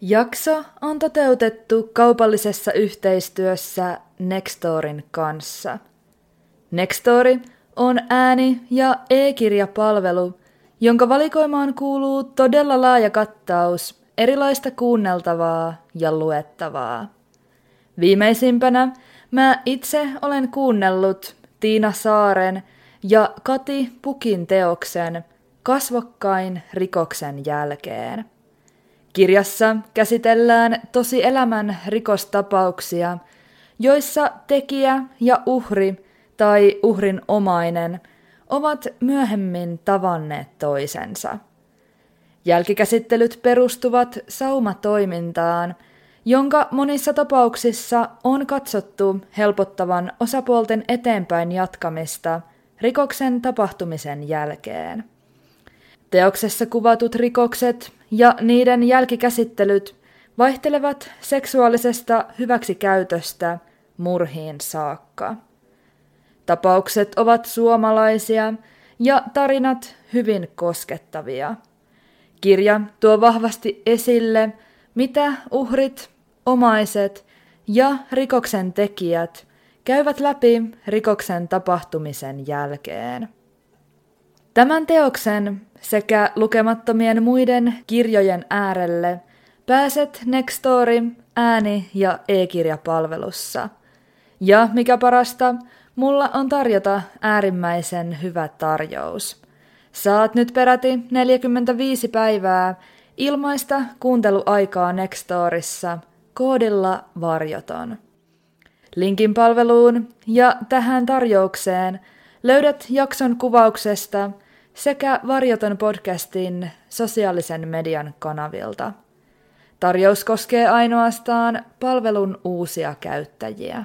Jakso on toteutettu kaupallisessa yhteistyössä Nextorin kanssa. Nextori on ääni- ja e-kirjapalvelu, jonka valikoimaan kuuluu todella laaja kattaus erilaista kuunneltavaa ja luettavaa. Viimeisimpänä mä itse olen kuunnellut Tiina Saaren ja Kati Pukin teoksen Kasvokkain rikoksen jälkeen. Kirjassa käsitellään tosi elämän rikostapauksia, joissa tekijä ja uhri tai uhrin omainen ovat myöhemmin tavanneet toisensa. Jälkikäsittelyt perustuvat saumatoimintaan, jonka monissa tapauksissa on katsottu helpottavan osapuolten eteenpäin jatkamista rikoksen tapahtumisen jälkeen. Teoksessa kuvatut rikokset ja niiden jälkikäsittelyt vaihtelevat seksuaalisesta hyväksikäytöstä murhiin saakka. Tapaukset ovat suomalaisia ja tarinat hyvin koskettavia. Kirja tuo vahvasti esille, mitä uhrit, omaiset ja rikoksen tekijät käyvät läpi rikoksen tapahtumisen jälkeen. Tämän teoksen sekä lukemattomien muiden kirjojen äärelle pääset Nextory ääni- ja e-kirjapalvelussa. Ja mikä parasta, mulla on tarjota äärimmäisen hyvä tarjous. Saat nyt peräti 45 päivää ilmaista kuunteluaikaa Nextorissa koodilla varjoton. Linkin palveluun ja tähän tarjoukseen löydät jakson kuvauksesta – sekä Varjoton podcastin sosiaalisen median kanavilta. Tarjous koskee ainoastaan palvelun uusia käyttäjiä.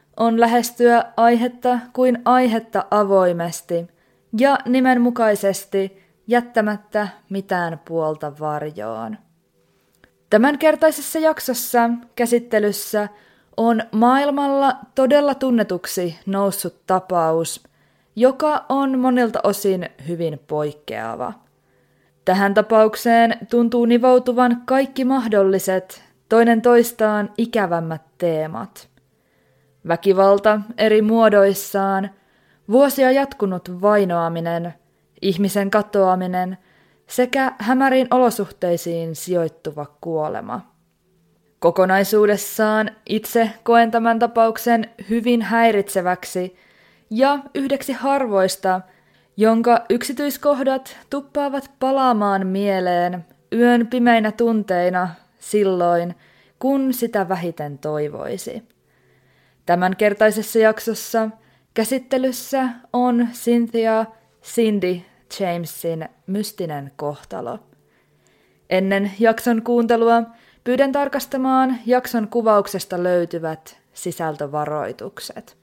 on lähestyä aihetta kuin aihetta avoimesti ja nimenmukaisesti jättämättä mitään puolta varjoon. Tämänkertaisessa jaksossa käsittelyssä on maailmalla todella tunnetuksi noussut tapaus, joka on monilta osin hyvin poikkeava. Tähän tapaukseen tuntuu nivoutuvan kaikki mahdolliset, toinen toistaan ikävämmät teemat – Väkivalta eri muodoissaan, vuosia jatkunut vainoaminen, ihmisen katoaminen sekä hämäriin olosuhteisiin sijoittuva kuolema. Kokonaisuudessaan itse koen tämän tapauksen hyvin häiritseväksi ja yhdeksi harvoista, jonka yksityiskohdat tuppaavat palaamaan mieleen yön pimeinä tunteina silloin, kun sitä vähiten toivoisi. Tämänkertaisessa jaksossa käsittelyssä on Cynthia Cindy Jamesin mystinen kohtalo. Ennen jakson kuuntelua pyydän tarkastamaan jakson kuvauksesta löytyvät sisältövaroitukset.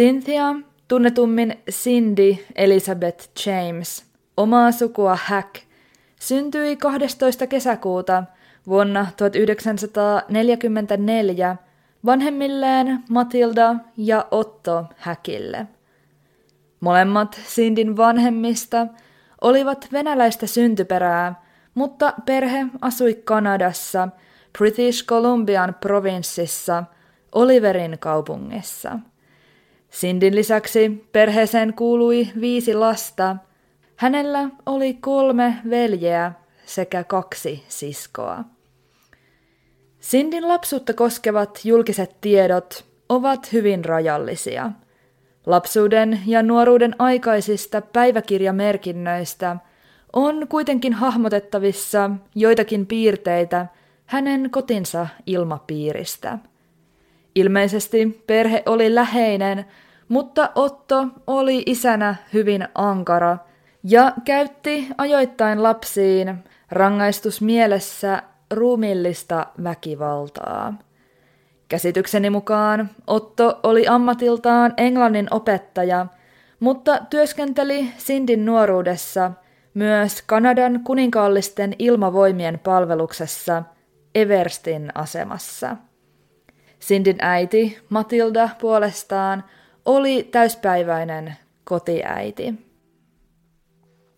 Cynthia, tunnetummin Cindy Elizabeth James, omaa sukua Hack, syntyi 12. kesäkuuta vuonna 1944 vanhemmilleen Matilda ja Otto Häkille. Molemmat Sindin vanhemmista olivat venäläistä syntyperää, mutta perhe asui Kanadassa, British Columbian provinssissa, Oliverin kaupungissa – Sindin lisäksi perheeseen kuului viisi lasta. Hänellä oli kolme veljeä sekä kaksi siskoa. Sindin lapsuutta koskevat julkiset tiedot ovat hyvin rajallisia. Lapsuuden ja nuoruuden aikaisista päiväkirjamerkinnöistä on kuitenkin hahmotettavissa joitakin piirteitä hänen kotinsa ilmapiiristä. Ilmeisesti perhe oli läheinen, mutta Otto oli isänä hyvin ankara ja käytti ajoittain lapsiin rangaistusmielessä ruumillista väkivaltaa. Käsitykseni mukaan Otto oli ammatiltaan englannin opettaja, mutta työskenteli Sindin nuoruudessa myös Kanadan kuninkaallisten ilmavoimien palveluksessa Everstin asemassa. Sindin äiti Matilda puolestaan oli täyspäiväinen kotiäiti.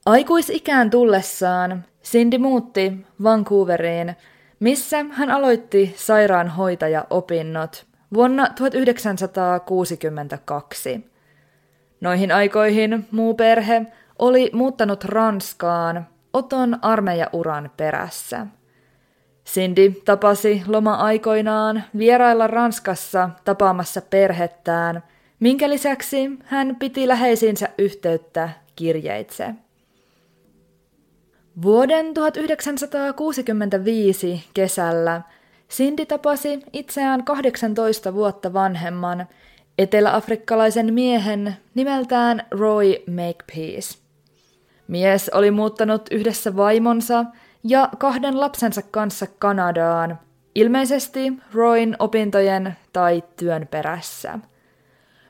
Aikuisikään tullessaan Cindy muutti Vancouveriin, missä hän aloitti sairaanhoitajaopinnot vuonna 1962. Noihin aikoihin muu perhe oli muuttanut Ranskaan Oton armeijauran perässä. Cindy tapasi loma-aikoinaan vierailla Ranskassa tapaamassa perhettään, minkä lisäksi hän piti läheisiinsä yhteyttä kirjeitse. Vuoden 1965 kesällä Cindy tapasi itseään 18 vuotta vanhemman eteläafrikkalaisen miehen nimeltään Roy Makepeace. Mies oli muuttanut yhdessä vaimonsa ja kahden lapsensa kanssa Kanadaan, ilmeisesti Royn opintojen tai työn perässä.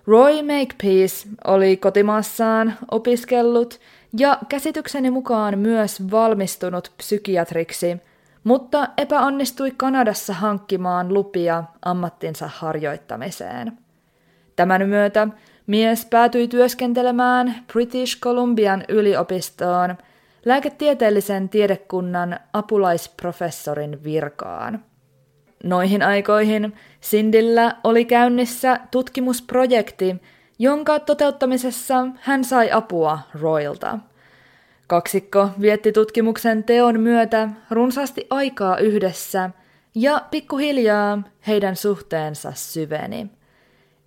Roy Makepeace oli kotimaassaan opiskellut ja käsitykseni mukaan myös valmistunut psykiatriksi, mutta epäonnistui Kanadassa hankkimaan lupia ammattinsa harjoittamiseen. Tämän myötä mies päätyi työskentelemään British Columbian yliopistoon lääketieteellisen tiedekunnan apulaisprofessorin virkaan. Noihin aikoihin Sindillä oli käynnissä tutkimusprojekti, jonka toteuttamisessa hän sai apua Royalta. Kaksikko vietti tutkimuksen teon myötä runsaasti aikaa yhdessä ja pikkuhiljaa heidän suhteensa syveni.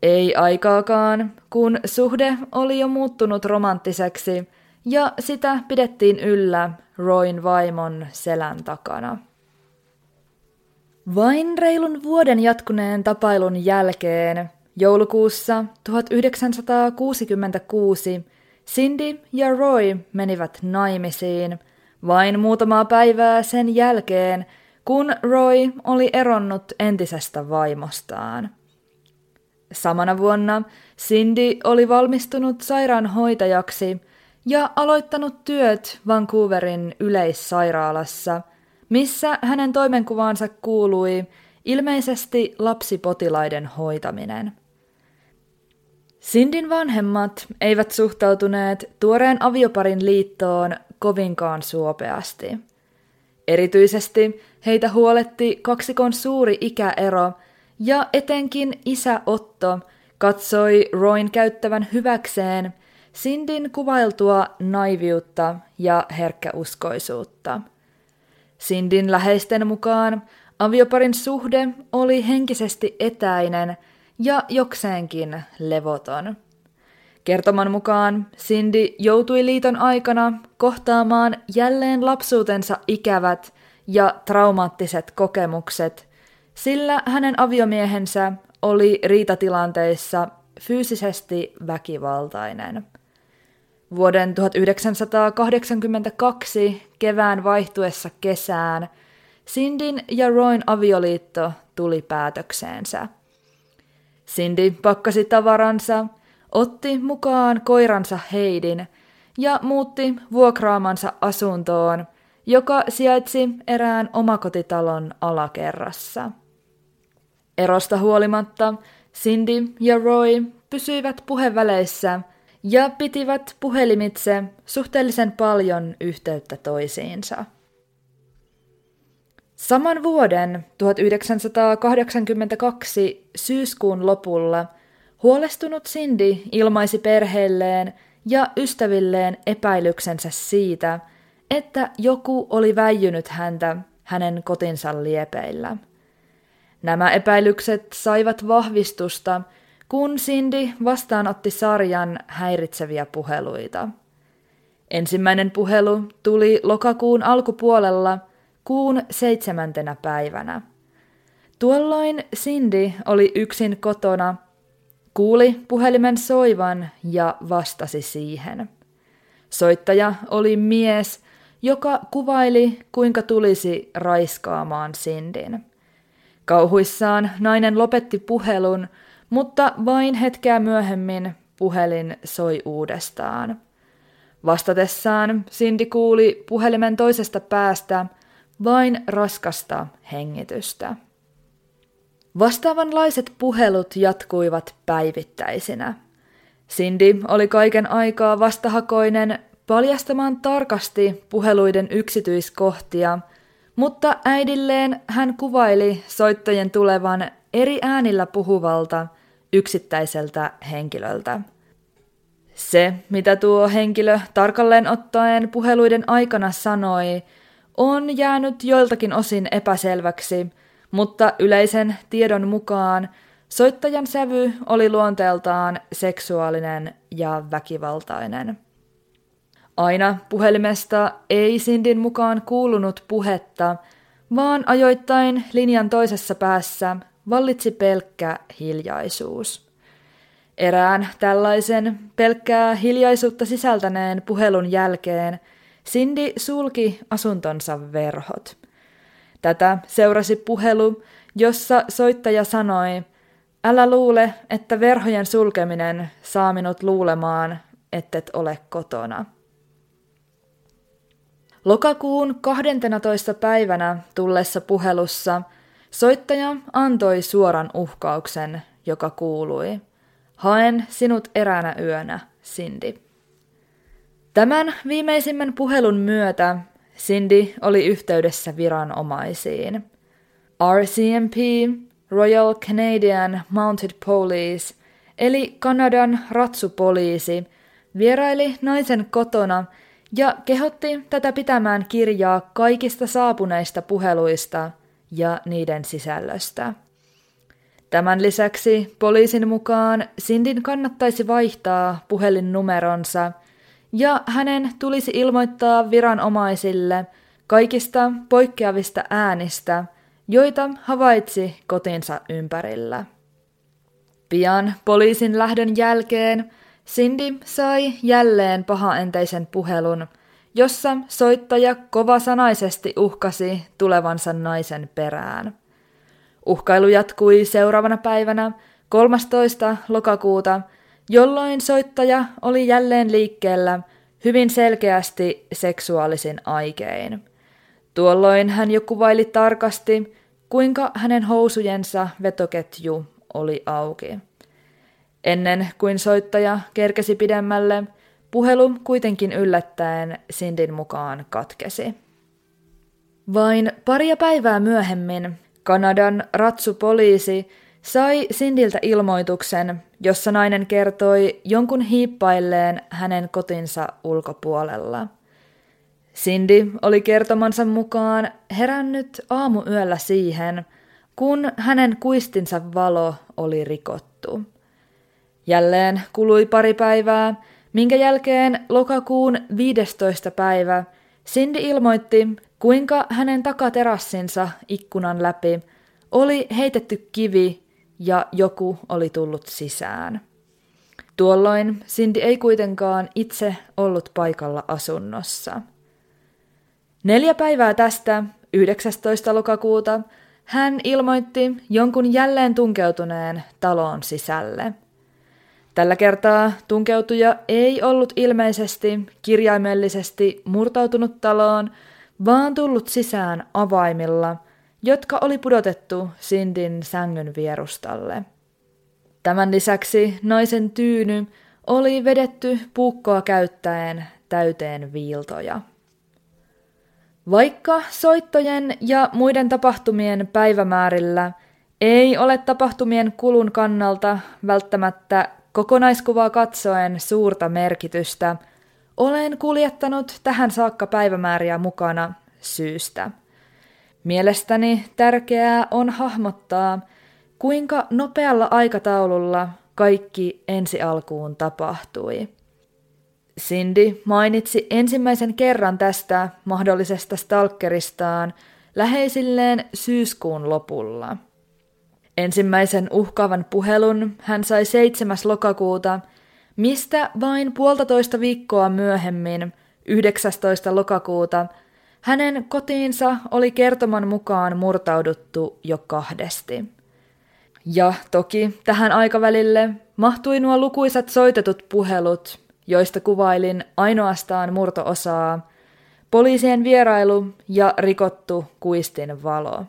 Ei aikaakaan, kun suhde oli jo muuttunut romanttiseksi ja sitä pidettiin yllä Roin vaimon selän takana. Vain reilun vuoden jatkuneen tapailun jälkeen Joulukuussa 1966 Cindy ja Roy menivät naimisiin vain muutamaa päivää sen jälkeen, kun Roy oli eronnut entisestä vaimostaan. Samana vuonna Cindy oli valmistunut sairaanhoitajaksi ja aloittanut työt Vancouverin yleissairaalassa, missä hänen toimenkuvaansa kuului ilmeisesti lapsipotilaiden hoitaminen – Sindin vanhemmat eivät suhtautuneet tuoreen avioparin liittoon kovinkaan suopeasti. Erityisesti heitä huoletti kaksikon suuri ikäero, ja etenkin isä Otto katsoi Roin käyttävän hyväkseen Sindin kuvailtua naiviutta ja herkkäuskoisuutta. Sindin läheisten mukaan avioparin suhde oli henkisesti etäinen – ja jokseenkin levoton. Kertoman mukaan Cindy joutui liiton aikana kohtaamaan jälleen lapsuutensa ikävät ja traumaattiset kokemukset, sillä hänen aviomiehensä oli riitatilanteissa fyysisesti väkivaltainen. Vuoden 1982 kevään vaihtuessa kesään Sindin ja Roin avioliitto tuli päätökseensä. Cindy pakkasi tavaransa, otti mukaan koiransa Heidin ja muutti vuokraamansa asuntoon, joka sijaitsi erään omakotitalon alakerrassa. Erosta huolimatta Cindy ja Roy pysyivät puheväleissä ja pitivät puhelimitse suhteellisen paljon yhteyttä toisiinsa. Saman vuoden 1982 syyskuun lopulla Huolestunut Cindy ilmaisi perheelleen ja ystävilleen epäilyksensä siitä, että joku oli väijynyt häntä hänen kotinsa liepeillä. Nämä epäilykset saivat vahvistusta, kun Cindy vastaanotti sarjan häiritseviä puheluita. Ensimmäinen puhelu tuli lokakuun alkupuolella kuun seitsemäntenä päivänä. Tuolloin Cindy oli yksin kotona, kuuli puhelimen soivan ja vastasi siihen. Soittaja oli mies, joka kuvaili, kuinka tulisi raiskaamaan Sindin. Kauhuissaan nainen lopetti puhelun, mutta vain hetkeä myöhemmin puhelin soi uudestaan. Vastatessaan Cindy kuuli puhelimen toisesta päästä vain raskasta hengitystä. Vastaavanlaiset puhelut jatkuivat päivittäisinä. Cindy oli kaiken aikaa vastahakoinen paljastamaan tarkasti puheluiden yksityiskohtia, mutta äidilleen hän kuvaili soittajien tulevan eri äänillä puhuvalta yksittäiseltä henkilöltä. Se, mitä tuo henkilö tarkalleen ottaen puheluiden aikana sanoi, on jäänyt joiltakin osin epäselväksi, mutta yleisen tiedon mukaan soittajan sävy oli luonteeltaan seksuaalinen ja väkivaltainen. Aina puhelimesta ei Sindin mukaan kuulunut puhetta, vaan ajoittain linjan toisessa päässä vallitsi pelkkä hiljaisuus. Erään tällaisen pelkkää hiljaisuutta sisältäneen puhelun jälkeen Cindy sulki asuntonsa verhot. Tätä seurasi puhelu, jossa soittaja sanoi, älä luule, että verhojen sulkeminen saa minut luulemaan, ettet ole kotona. Lokakuun 12. päivänä tullessa puhelussa soittaja antoi suoran uhkauksen, joka kuului Haen sinut eräänä yönä, Cindy. Tämän viimeisimmän puhelun myötä Cindy oli yhteydessä viranomaisiin. RCMP, Royal Canadian Mounted Police, eli Kanadan ratsupoliisi, vieraili naisen kotona ja kehotti tätä pitämään kirjaa kaikista saapuneista puheluista ja niiden sisällöstä. Tämän lisäksi poliisin mukaan Sindin kannattaisi vaihtaa puhelinnumeronsa ja hänen tulisi ilmoittaa viranomaisille kaikista poikkeavista äänistä, joita havaitsi kotinsa ympärillä. Pian poliisin lähdön jälkeen Cindy sai jälleen pahaenteisen puhelun, jossa soittaja kovasanaisesti uhkasi tulevansa naisen perään. Uhkailu jatkui seuraavana päivänä 13. lokakuuta, jolloin soittaja oli jälleen liikkeellä hyvin selkeästi seksuaalisin aikein. Tuolloin hän jo kuvaili tarkasti, kuinka hänen housujensa vetoketju oli auki. Ennen kuin soittaja kerkesi pidemmälle, puhelu kuitenkin yllättäen Sindin mukaan katkesi. Vain paria päivää myöhemmin Kanadan ratsupoliisi sai Sindiltä ilmoituksen, jossa nainen kertoi jonkun hiippailleen hänen kotinsa ulkopuolella. Cindy oli kertomansa mukaan herännyt aamuyöllä siihen, kun hänen kuistinsa valo oli rikottu. Jälleen kului pari päivää, minkä jälkeen lokakuun 15. päivä Cindy ilmoitti, kuinka hänen takaterassinsa ikkunan läpi oli heitetty kivi ja joku oli tullut sisään. Tuolloin Cindy ei kuitenkaan itse ollut paikalla asunnossa. Neljä päivää tästä, 19. lokakuuta, hän ilmoitti jonkun jälleen tunkeutuneen taloon sisälle – Tällä kertaa tunkeutuja ei ollut ilmeisesti kirjaimellisesti murtautunut taloon, vaan tullut sisään avaimilla, jotka oli pudotettu Sindin sängyn vierustalle. Tämän lisäksi naisen tyyny oli vedetty puukkoa käyttäen täyteen viiltoja. Vaikka soittojen ja muiden tapahtumien päivämäärillä ei ole tapahtumien kulun kannalta välttämättä kokonaiskuvaa katsoen suurta merkitystä, olen kuljettanut tähän saakka päivämääriä mukana syystä. Mielestäni tärkeää on hahmottaa, kuinka nopealla aikataululla kaikki ensi alkuun tapahtui. Cindy mainitsi ensimmäisen kerran tästä mahdollisesta stalkeristaan läheisilleen syyskuun lopulla. Ensimmäisen uhkaavan puhelun hän sai 7. lokakuuta, mistä vain puolitoista viikkoa myöhemmin, 19. lokakuuta, hänen kotiinsa oli kertoman mukaan murtauduttu jo kahdesti. Ja toki tähän aikavälille mahtui nuo lukuisat soitetut puhelut, joista kuvailin ainoastaan murtoosaa, poliisien vierailu ja rikottu kuistin valo.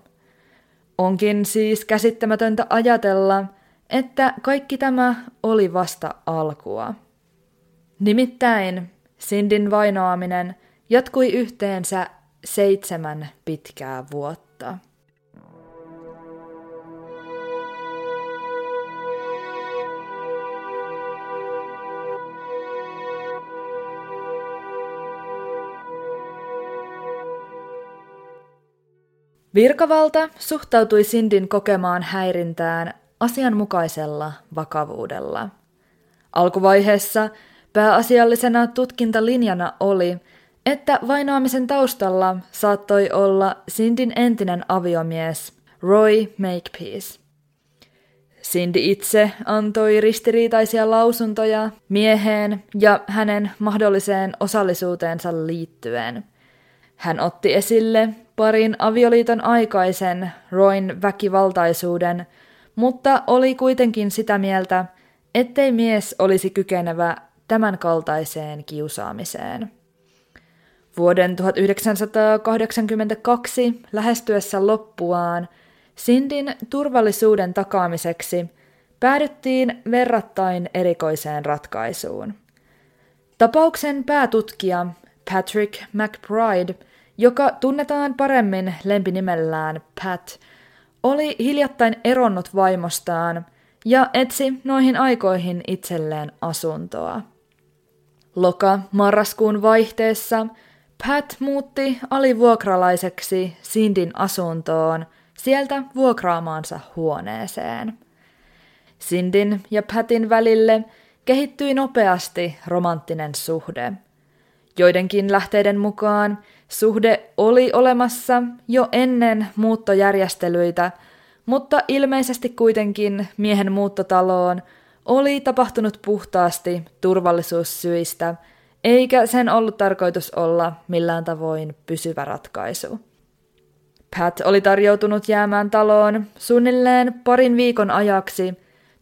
Onkin siis käsittämätöntä ajatella, että kaikki tämä oli vasta alkua. Nimittäin Sindin vainoaminen jatkui yhteensä seitsemän pitkää vuotta. Virkavalta suhtautui Sindin kokemaan häirintään asianmukaisella vakavuudella. Alkuvaiheessa pääasiallisena tutkintalinjana oli, että vainoamisen taustalla saattoi olla Sindin entinen aviomies Roy Makepeace. Cindy itse antoi ristiriitaisia lausuntoja mieheen ja hänen mahdolliseen osallisuuteensa liittyen. Hän otti esille parin avioliiton aikaisen Roin väkivaltaisuuden, mutta oli kuitenkin sitä mieltä, ettei mies olisi kykenevä tämän kaltaiseen kiusaamiseen. Vuoden 1982 lähestyessä loppuaan Sindin turvallisuuden takaamiseksi päädyttiin verrattain erikoiseen ratkaisuun. Tapauksen päätutkija Patrick McBride, joka tunnetaan paremmin lempinimellään Pat, oli hiljattain eronnut vaimostaan ja etsi noihin aikoihin itselleen asuntoa. Loka-marraskuun vaihteessa Pat muutti alivuokralaiseksi Sindin asuntoon sieltä vuokraamaansa huoneeseen. Sindin ja Patin välille kehittyi nopeasti romanttinen suhde. Joidenkin lähteiden mukaan suhde oli olemassa jo ennen muuttojärjestelyitä, mutta ilmeisesti kuitenkin miehen muuttotaloon oli tapahtunut puhtaasti turvallisuussyistä – eikä sen ollut tarkoitus olla millään tavoin pysyvä ratkaisu. Pat oli tarjoutunut jäämään taloon suunnilleen parin viikon ajaksi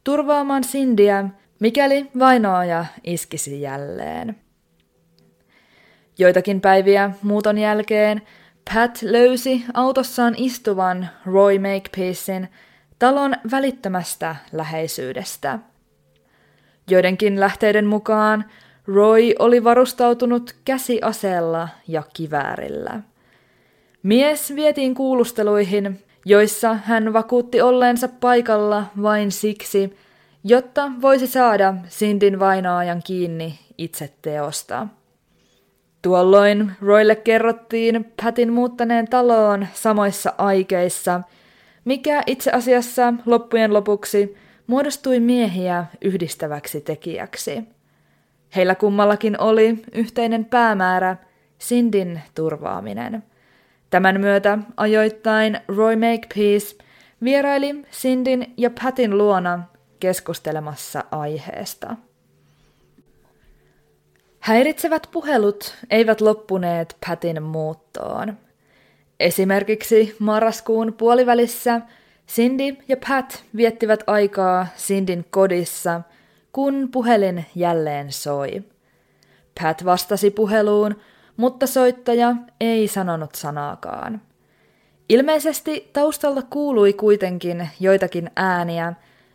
turvaamaan Cindyä, mikäli vainoaja iskisi jälleen. Joitakin päiviä muuton jälkeen Pat löysi autossaan istuvan Roy Makepeacein talon välittömästä läheisyydestä. Joidenkin lähteiden mukaan Roy oli varustautunut käsiaseella ja kiväärillä. Mies vietiin kuulusteluihin, joissa hän vakuutti olleensa paikalla vain siksi, jotta voisi saada Sindin vainaajan kiinni itse teosta. Tuolloin Roille kerrottiin Patin muuttaneen taloon samoissa aikeissa, mikä itse asiassa loppujen lopuksi muodostui miehiä yhdistäväksi tekijäksi. Heillä kummallakin oli yhteinen päämäärä, Sindin turvaaminen. Tämän myötä ajoittain Roy Makepeace vieraili Sindin ja Patin luona keskustelemassa aiheesta. Häiritsevät puhelut eivät loppuneet Patin muuttoon. Esimerkiksi marraskuun puolivälissä Cindy ja Pat viettivät aikaa Sindin kodissa – kun puhelin jälleen soi. Pat vastasi puheluun, mutta soittaja ei sanonut sanaakaan. Ilmeisesti taustalla kuului kuitenkin joitakin ääniä,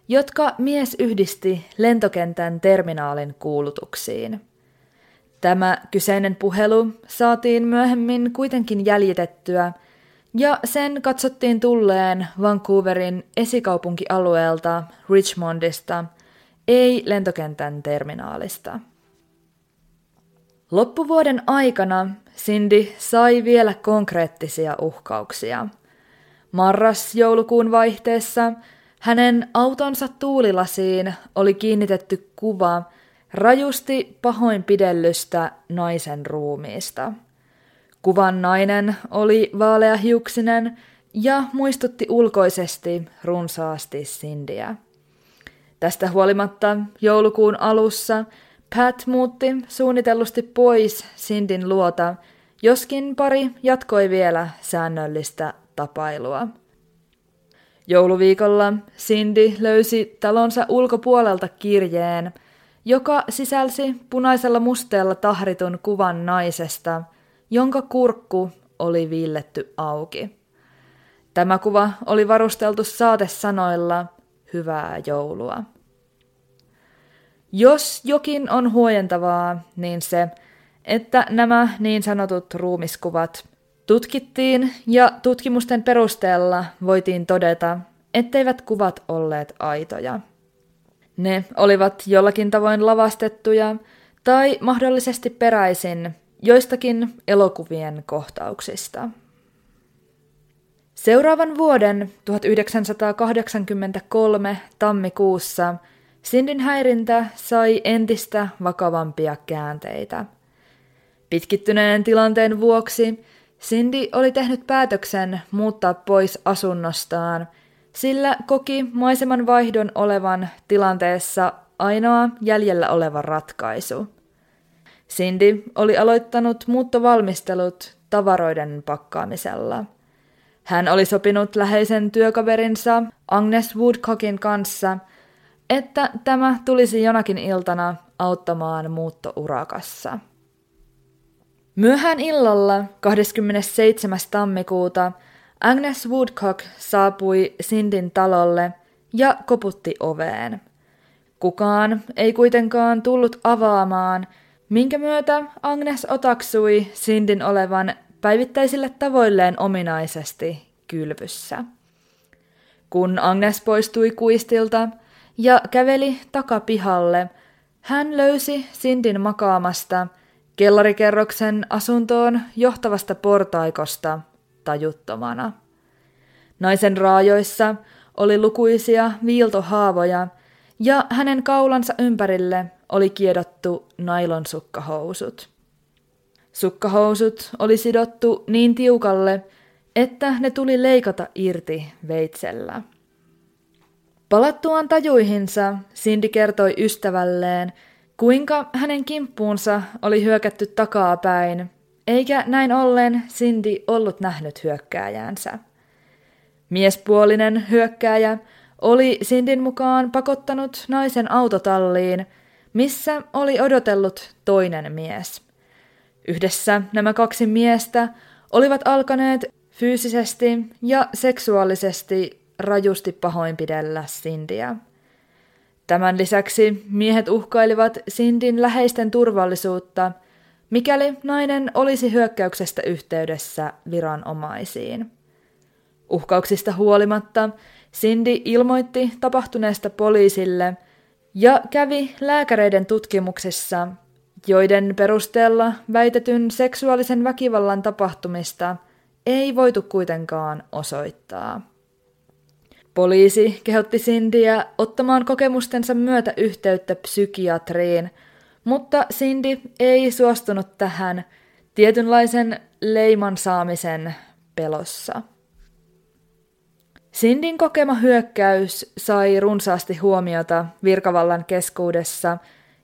jotka mies yhdisti lentokentän terminaalin kuulutuksiin. Tämä kyseinen puhelu saatiin myöhemmin kuitenkin jäljitettyä, ja sen katsottiin tulleen Vancouverin esikaupunkialueelta Richmondista, ei lentokentän terminaalista. Loppuvuoden aikana Cindy sai vielä konkreettisia uhkauksia. Marras-joulukuun vaihteessa hänen autonsa tuulilasiin oli kiinnitetty kuva rajusti pahoinpidellystä naisen ruumiista. Kuvan nainen oli vaaleahiuksinen ja muistutti ulkoisesti runsaasti Cindyä. Tästä huolimatta joulukuun alussa Pat muutti suunnitellusti pois Sindin luota, joskin pari jatkoi vielä säännöllistä tapailua. Jouluviikolla Cindy löysi talonsa ulkopuolelta kirjeen, joka sisälsi punaisella musteella tahritun kuvan naisesta, jonka kurkku oli viilletty auki. Tämä kuva oli varusteltu saatesanoilla hyvää joulua. Jos jokin on huojentavaa, niin se, että nämä niin sanotut ruumiskuvat tutkittiin ja tutkimusten perusteella voitiin todeta, etteivät kuvat olleet aitoja. Ne olivat jollakin tavoin lavastettuja tai mahdollisesti peräisin joistakin elokuvien kohtauksista. Seuraavan vuoden 1983 tammikuussa Sindin häirintä sai entistä vakavampia käänteitä. Pitkittyneen tilanteen vuoksi Cindy oli tehnyt päätöksen muuttaa pois asunnostaan, sillä koki maiseman vaihdon olevan tilanteessa ainoa jäljellä oleva ratkaisu. Cindy oli aloittanut muuttovalmistelut tavaroiden pakkaamisella. Hän oli sopinut läheisen työkaverinsa Agnes Woodcockin kanssa – että tämä tulisi jonakin iltana auttamaan muuttourakassa. Myöhään illalla 27. tammikuuta Agnes Woodcock saapui Sindin talolle ja koputti oveen. Kukaan ei kuitenkaan tullut avaamaan, minkä myötä Agnes otaksui Sindin olevan päivittäisille tavoilleen ominaisesti kylpyssä. Kun Agnes poistui kuistilta, ja käveli takapihalle. Hän löysi Sindin makaamasta kellarikerroksen asuntoon johtavasta portaikosta tajuttomana. Naisen raajoissa oli lukuisia viiltohaavoja ja hänen kaulansa ympärille oli kiedottu nailon sukkahousut. Sukkahousut oli sidottu niin tiukalle, että ne tuli leikata irti veitsellä. Palattuaan tajuihinsa Cindy kertoi ystävälleen, kuinka hänen kimppuunsa oli hyökätty takaa päin, eikä näin ollen Cindy ollut nähnyt hyökkääjäänsä. Miespuolinen hyökkääjä oli Sindin mukaan pakottanut naisen autotalliin, missä oli odotellut toinen mies. Yhdessä nämä kaksi miestä olivat alkaneet fyysisesti ja seksuaalisesti rajusti pahoinpidellä Sindiä. Tämän lisäksi miehet uhkailivat Sindin läheisten turvallisuutta, mikäli nainen olisi hyökkäyksestä yhteydessä viranomaisiin. Uhkauksista huolimatta Cindy ilmoitti tapahtuneesta poliisille ja kävi lääkäreiden tutkimuksessa, joiden perusteella väitetyn seksuaalisen väkivallan tapahtumista ei voitu kuitenkaan osoittaa. Poliisi kehotti Cindyä ottamaan kokemustensa myötä yhteyttä psykiatriin, mutta Cindy ei suostunut tähän tietynlaisen leiman saamisen pelossa. Sindin kokema hyökkäys sai runsaasti huomiota virkavallan keskuudessa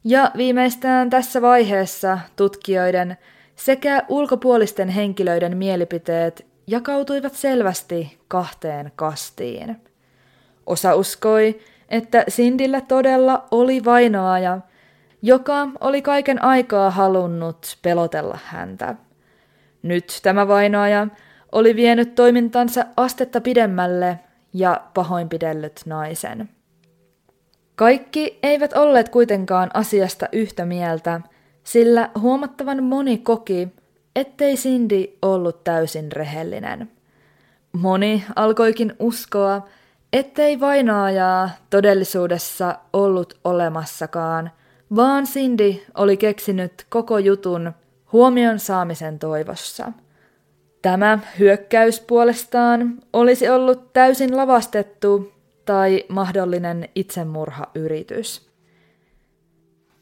ja viimeistään tässä vaiheessa tutkijoiden sekä ulkopuolisten henkilöiden mielipiteet jakautuivat selvästi kahteen kastiin. Osa uskoi, että Sindillä todella oli vainoaja, joka oli kaiken aikaa halunnut pelotella häntä. Nyt tämä vainoaja oli vienyt toimintansa astetta pidemmälle ja pahoinpidellyt naisen. Kaikki eivät olleet kuitenkaan asiasta yhtä mieltä, sillä huomattavan moni koki, ettei Cindy ollut täysin rehellinen. Moni alkoikin uskoa, ettei vainaajaa todellisuudessa ollut olemassakaan, vaan Cindy oli keksinyt koko jutun huomion saamisen toivossa. Tämä hyökkäys puolestaan olisi ollut täysin lavastettu tai mahdollinen itsemurhayritys.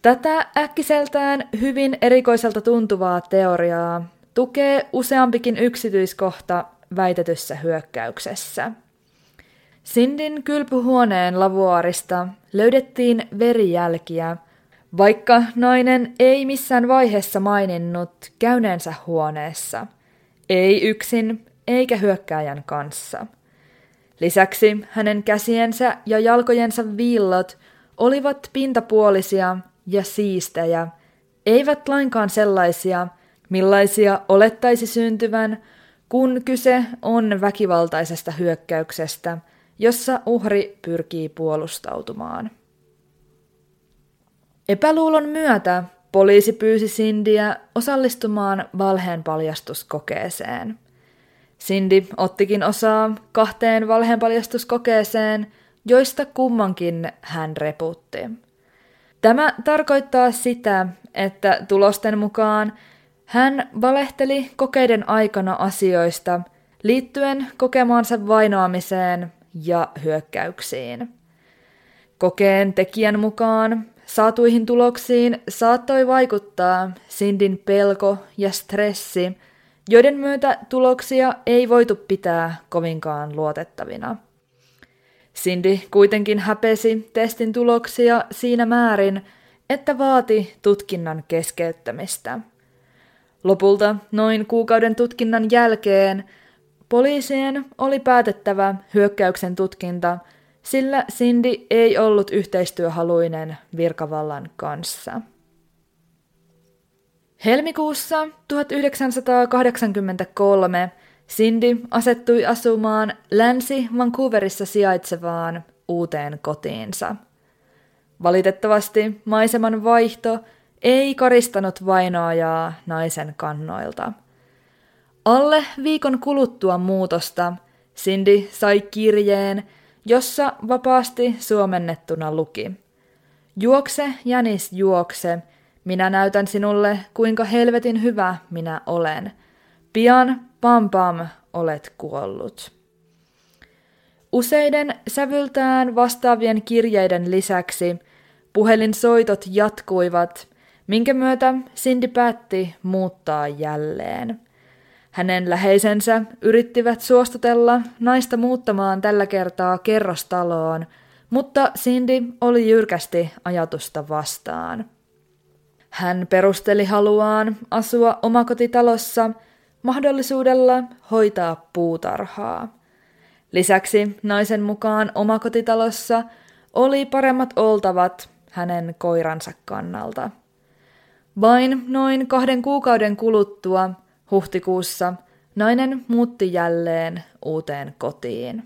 Tätä äkkiseltään hyvin erikoiselta tuntuvaa teoriaa tukee useampikin yksityiskohta väitetyssä hyökkäyksessä. Sindin kylpyhuoneen lavuaarista löydettiin verijälkiä, vaikka nainen ei missään vaiheessa maininnut käyneensä huoneessa, ei yksin eikä hyökkääjän kanssa. Lisäksi hänen käsiensä ja jalkojensa viillot olivat pintapuolisia ja siistejä, eivät lainkaan sellaisia, millaisia olettaisi syntyvän, kun kyse on väkivaltaisesta hyökkäyksestä, jossa uhri pyrkii puolustautumaan. Epäluulon myötä poliisi pyysi Sindiä osallistumaan valheenpaljastuskokeeseen. Cindy ottikin osaa kahteen valheenpaljastuskokeeseen, joista kummankin hän reputti. Tämä tarkoittaa sitä, että tulosten mukaan hän valehteli kokeiden aikana asioista liittyen kokemaansa vainoamiseen ja hyökkäyksiin. Kokeen tekijän mukaan saatuihin tuloksiin saattoi vaikuttaa Sindin pelko ja stressi, joiden myötä tuloksia ei voitu pitää kovinkaan luotettavina. Cindy kuitenkin häpesi testin tuloksia siinä määrin, että vaati tutkinnan keskeyttämistä. Lopulta noin kuukauden tutkinnan jälkeen poliisien oli päätettävä hyökkäyksen tutkinta, sillä Cindy ei ollut yhteistyöhaluinen virkavallan kanssa. Helmikuussa 1983 Cindy asettui asumaan Länsi-Vancouverissa sijaitsevaan uuteen kotiinsa. Valitettavasti maiseman vaihto ei karistanut vainoajaa naisen kannoilta. Alle viikon kuluttua muutosta Cindy sai kirjeen, jossa vapaasti suomennettuna luki. Juokse, jänis, juokse, minä näytän sinulle, kuinka helvetin hyvä minä olen. Pian, pam pam, olet kuollut. Useiden sävyltään vastaavien kirjeiden lisäksi puhelinsoitot jatkuivat, minkä myötä Cindy päätti muuttaa jälleen. Hänen läheisensä yrittivät suostutella naista muuttamaan tällä kertaa kerrostaloon, mutta Cindy oli jyrkästi ajatusta vastaan. Hän perusteli haluaan asua omakotitalossa mahdollisuudella hoitaa puutarhaa. Lisäksi naisen mukaan omakotitalossa oli paremmat oltavat hänen koiransa kannalta. Vain noin kahden kuukauden kuluttua huhtikuussa nainen muutti jälleen uuteen kotiin.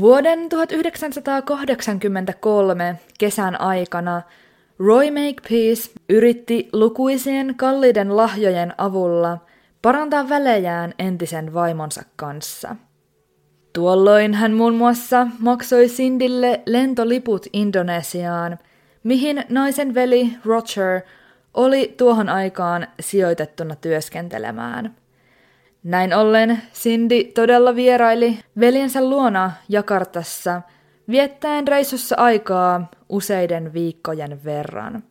Vuoden 1983 kesän aikana Roy Makepeace yritti lukuisien kalliiden lahjojen avulla parantaa välejään entisen vaimonsa kanssa. Tuolloin hän muun muassa maksoi Sindille lentoliput Indonesiaan, mihin naisen veli Roger oli tuohon aikaan sijoitettuna työskentelemään – näin ollen Cindy todella vieraili veljensä luona Jakartassa, viettäen reissussa aikaa useiden viikkojen verran.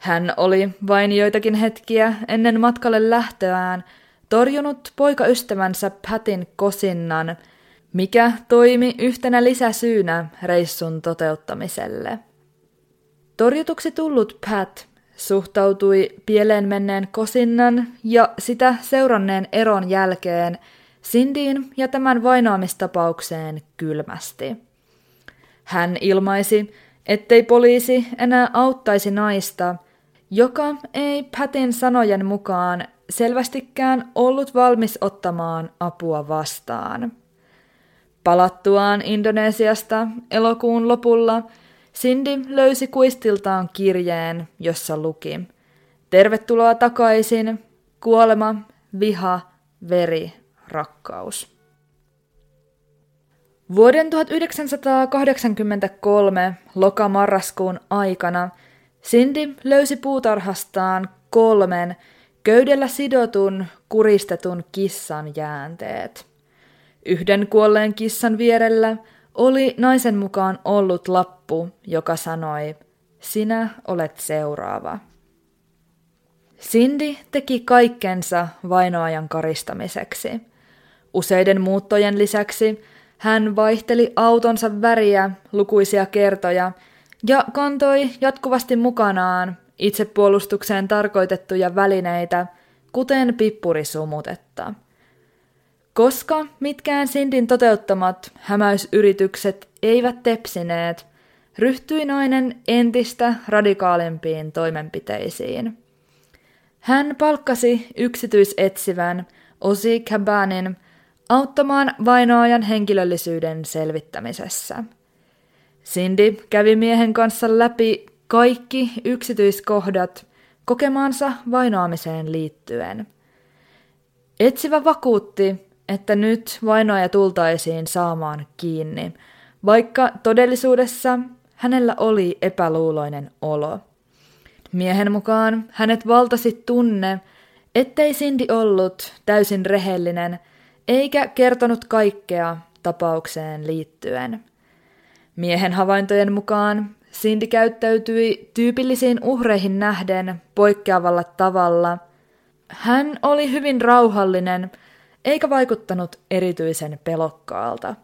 Hän oli vain joitakin hetkiä ennen matkalle lähtöään torjunut poikaystävänsä Patin kosinnan, mikä toimi yhtenä lisäsyynä reissun toteuttamiselle. Torjutuksi tullut Pat suhtautui pieleen menneen kosinnan ja sitä seuranneen eron jälkeen Sindin ja tämän vainoamistapaukseen kylmästi. Hän ilmaisi, ettei poliisi enää auttaisi naista, joka ei Patin sanojen mukaan selvästikään ollut valmis ottamaan apua vastaan. Palattuaan Indonesiasta elokuun lopulla Cindy löysi kuistiltaan kirjeen, jossa luki Tervetuloa takaisin, kuolema, viha, veri, rakkaus. Vuoden 1983 lokamarraskuun aikana Cindy löysi puutarhastaan kolmen köydellä sidotun, kuristetun kissan jäänteet. Yhden kuolleen kissan vierellä oli naisen mukaan ollut lappu, joka sanoi, sinä olet seuraava. Cindy teki kaikkensa vainoajan karistamiseksi. Useiden muuttojen lisäksi hän vaihteli autonsa väriä lukuisia kertoja ja kantoi jatkuvasti mukanaan itsepuolustukseen tarkoitettuja välineitä, kuten pippurisumutetta. Koska mitkään Sindin toteuttamat hämäysyritykset eivät tepsineet, ryhtyi nainen entistä radikaalimpiin toimenpiteisiin. Hän palkkasi yksityisetsivän Osi Cabanin auttamaan vainoajan henkilöllisyyden selvittämisessä. Cindy kävi miehen kanssa läpi kaikki yksityiskohdat kokemaansa vainoamiseen liittyen. Etsivä vakuutti, että nyt vainoaja tultaisiin saamaan kiinni, vaikka todellisuudessa hänellä oli epäluuloinen olo. Miehen mukaan hänet valtasi tunne, ettei Cindy ollut täysin rehellinen eikä kertonut kaikkea tapaukseen liittyen. Miehen havaintojen mukaan Cindy käyttäytyi tyypillisiin uhreihin nähden poikkeavalla tavalla. Hän oli hyvin rauhallinen eikä vaikuttanut erityisen pelokkaalta.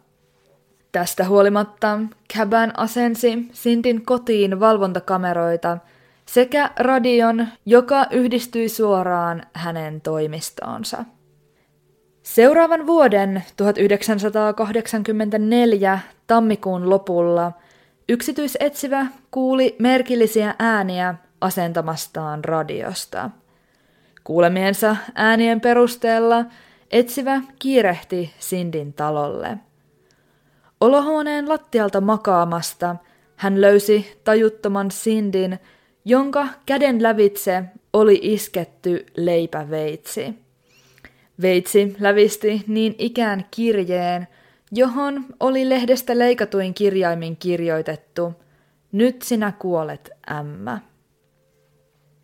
Tästä huolimatta Caban asensi Sindin kotiin valvontakameroita sekä radion, joka yhdistyi suoraan hänen toimistoonsa. Seuraavan vuoden 1984 tammikuun lopulla yksityisetsivä kuuli merkillisiä ääniä asentamastaan radiosta. Kuulemiensa äänien perusteella etsivä kiirehti Sindin talolle. Olohuoneen lattialta makaamasta hän löysi tajuttoman Sindin, jonka käden lävitse oli isketty leipäveitsi. Veitsi lävisti niin ikään kirjeen, johon oli lehdestä leikatuin kirjaimin kirjoitettu Nyt sinä kuolet, ämmä.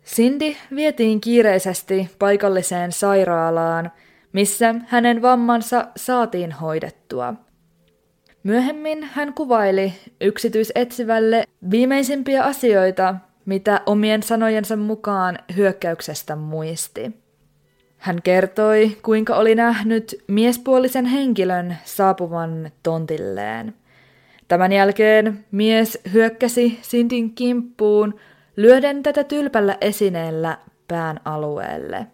Cindy vietiin kiireisesti paikalliseen sairaalaan, missä hänen vammansa saatiin hoidettua. Myöhemmin hän kuvaili yksityisetsivälle viimeisimpiä asioita, mitä omien sanojensa mukaan hyökkäyksestä muisti. Hän kertoi, kuinka oli nähnyt miespuolisen henkilön saapuvan tontilleen. Tämän jälkeen mies hyökkäsi Sindin kimppuun lyöden tätä tylpällä esineellä pään alueelle.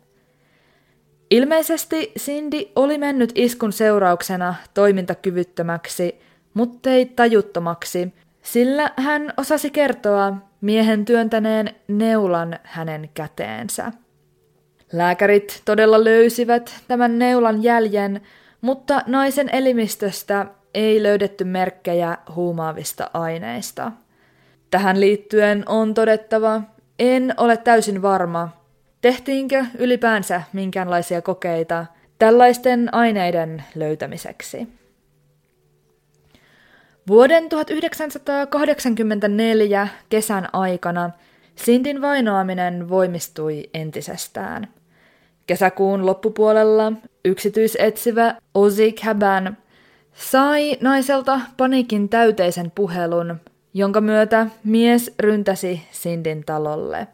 Ilmeisesti Cindy oli mennyt iskun seurauksena toimintakyvyttömäksi, muttei tajuttomaksi, sillä hän osasi kertoa miehen työntäneen neulan hänen käteensä. Lääkärit todella löysivät tämän neulan jäljen, mutta naisen elimistöstä ei löydetty merkkejä huumaavista aineista. Tähän liittyen on todettava, en ole täysin varma, tehtiinkö ylipäänsä minkäänlaisia kokeita tällaisten aineiden löytämiseksi. Vuoden 1984 kesän aikana Sindin vainoaminen voimistui entisestään – Kesäkuun loppupuolella yksityisetsivä Ozzy Caban sai naiselta panikin täyteisen puhelun, jonka myötä mies ryntäsi Sindin talolle.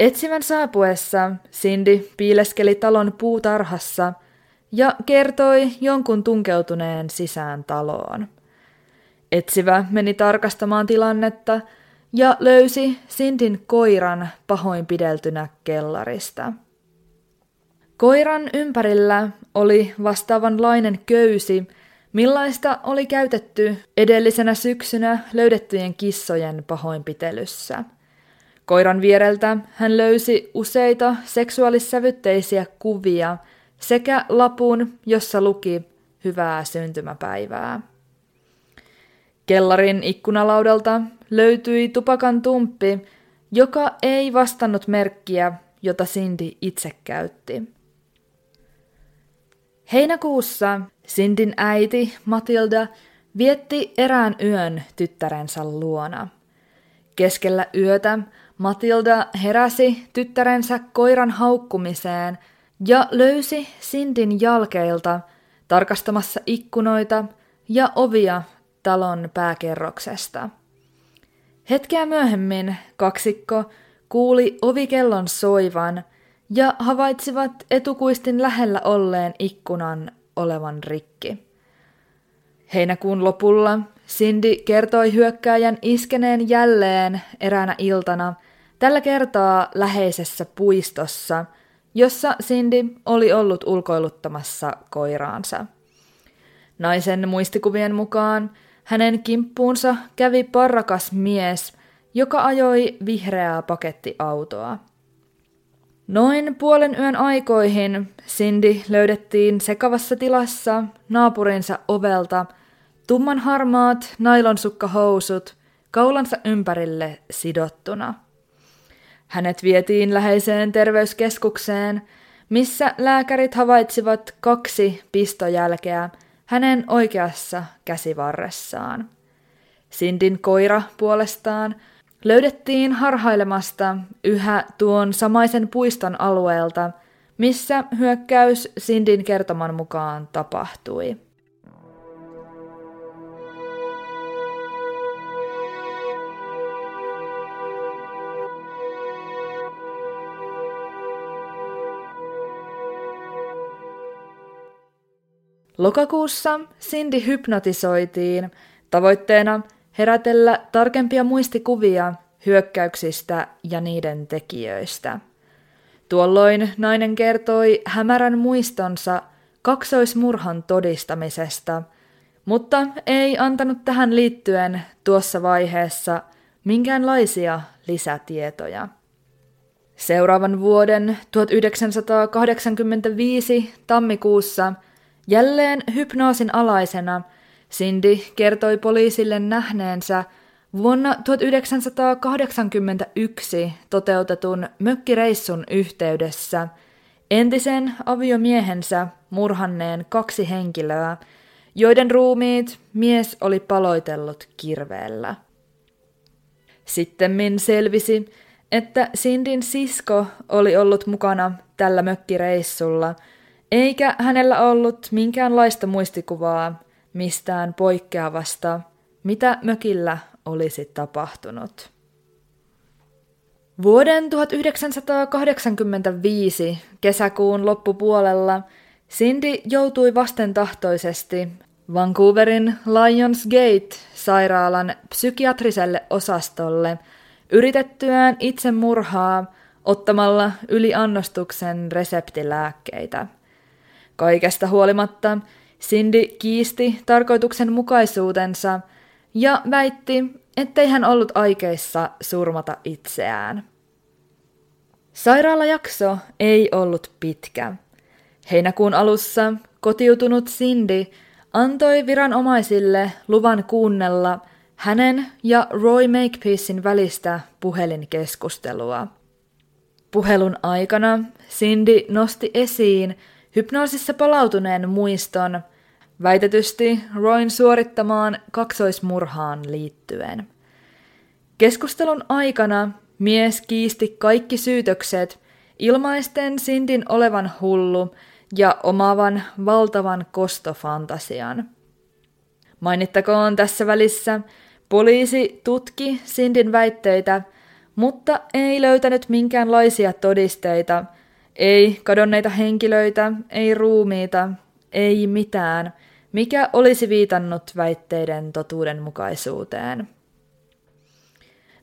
Etsivän saapuessa Cindy piileskeli talon puutarhassa ja kertoi jonkun tunkeutuneen sisään taloon. Etsivä meni tarkastamaan tilannetta ja löysi Sindin koiran pahoinpideltynä kellarista. Koiran ympärillä oli vastaavanlainen köysi, millaista oli käytetty edellisenä syksynä löydettyjen kissojen pahoinpitelyssä. Koiran viereltä hän löysi useita seksuaalissävytteisiä kuvia sekä lapun, jossa luki hyvää syntymäpäivää. Kellarin ikkunalaudalta löytyi tupakan tumppi, joka ei vastannut merkkiä, jota Cindy itse käytti. Heinäkuussa Sindin äiti Matilda vietti erään yön tyttärensä luona. Keskellä yötä Matilda heräsi tyttärensä koiran haukkumiseen ja löysi Sindin jalkeilta tarkastamassa ikkunoita ja ovia talon pääkerroksesta. Hetkeä myöhemmin kaksikko kuuli ovikellon soivan ja havaitsivat etukuistin lähellä olleen ikkunan olevan rikki. Heinäkuun lopulla Cindy kertoi hyökkääjän iskeneen jälleen eräänä iltana, tällä kertaa läheisessä puistossa, jossa Cindy oli ollut ulkoiluttamassa koiraansa. Naisen muistikuvien mukaan hänen kimppuunsa kävi parrakas mies, joka ajoi vihreää pakettiautoa. Noin puolen yön aikoihin Cindy löydettiin sekavassa tilassa naapurinsa ovelta tumman harmaat nailonsukkahousut kaulansa ympärille sidottuna. Hänet vietiin läheiseen terveyskeskukseen, missä lääkärit havaitsivat kaksi pistojälkeä hänen oikeassa käsivarressaan. Sindin koira puolestaan löydettiin harhailemasta yhä tuon samaisen puiston alueelta, missä hyökkäys Sindin kertoman mukaan tapahtui. Lokakuussa Cindy hypnotisoitiin tavoitteena herätellä tarkempia muistikuvia hyökkäyksistä ja niiden tekijöistä. Tuolloin nainen kertoi hämärän muistonsa kaksoismurhan todistamisesta, mutta ei antanut tähän liittyen tuossa vaiheessa minkäänlaisia lisätietoja. Seuraavan vuoden 1985 tammikuussa jälleen hypnoosin alaisena – Cindy kertoi poliisille nähneensä vuonna 1981 toteutetun mökkireissun yhteydessä entisen aviomiehensä murhanneen kaksi henkilöä, joiden ruumiit mies oli paloitellut kirveellä. Sittemmin selvisi, että Sindin sisko oli ollut mukana tällä mökkireissulla, eikä hänellä ollut minkäänlaista muistikuvaa mistään poikkeavasta, mitä mökillä olisi tapahtunut. Vuoden 1985 kesäkuun loppupuolella Cindy joutui vastentahtoisesti Vancouverin Lions Gate-sairaalan psykiatriselle osastolle yritettyään itsemurhaa ottamalla yliannostuksen reseptilääkkeitä. Kaikesta huolimatta Cindy kiisti tarkoituksenmukaisuutensa ja väitti, ettei hän ollut aikeissa surmata itseään. Sairaalajakso ei ollut pitkä. Heinäkuun alussa kotiutunut Cindy antoi viranomaisille luvan kuunnella hänen ja Roy Makepeacein välistä puhelinkeskustelua. Puhelun aikana Cindy nosti esiin hypnoosissa palautuneen muiston, väitetysti Roin suorittamaan kaksoismurhaan liittyen. Keskustelun aikana mies kiisti kaikki syytökset ilmaisten Sindin olevan hullu ja omavan valtavan kostofantasian. Mainittakoon tässä välissä, poliisi tutki Sindin väitteitä, mutta ei löytänyt minkäänlaisia todisteita – ei kadonneita henkilöitä, ei ruumiita, ei mitään, mikä olisi viitannut väitteiden totuudenmukaisuuteen.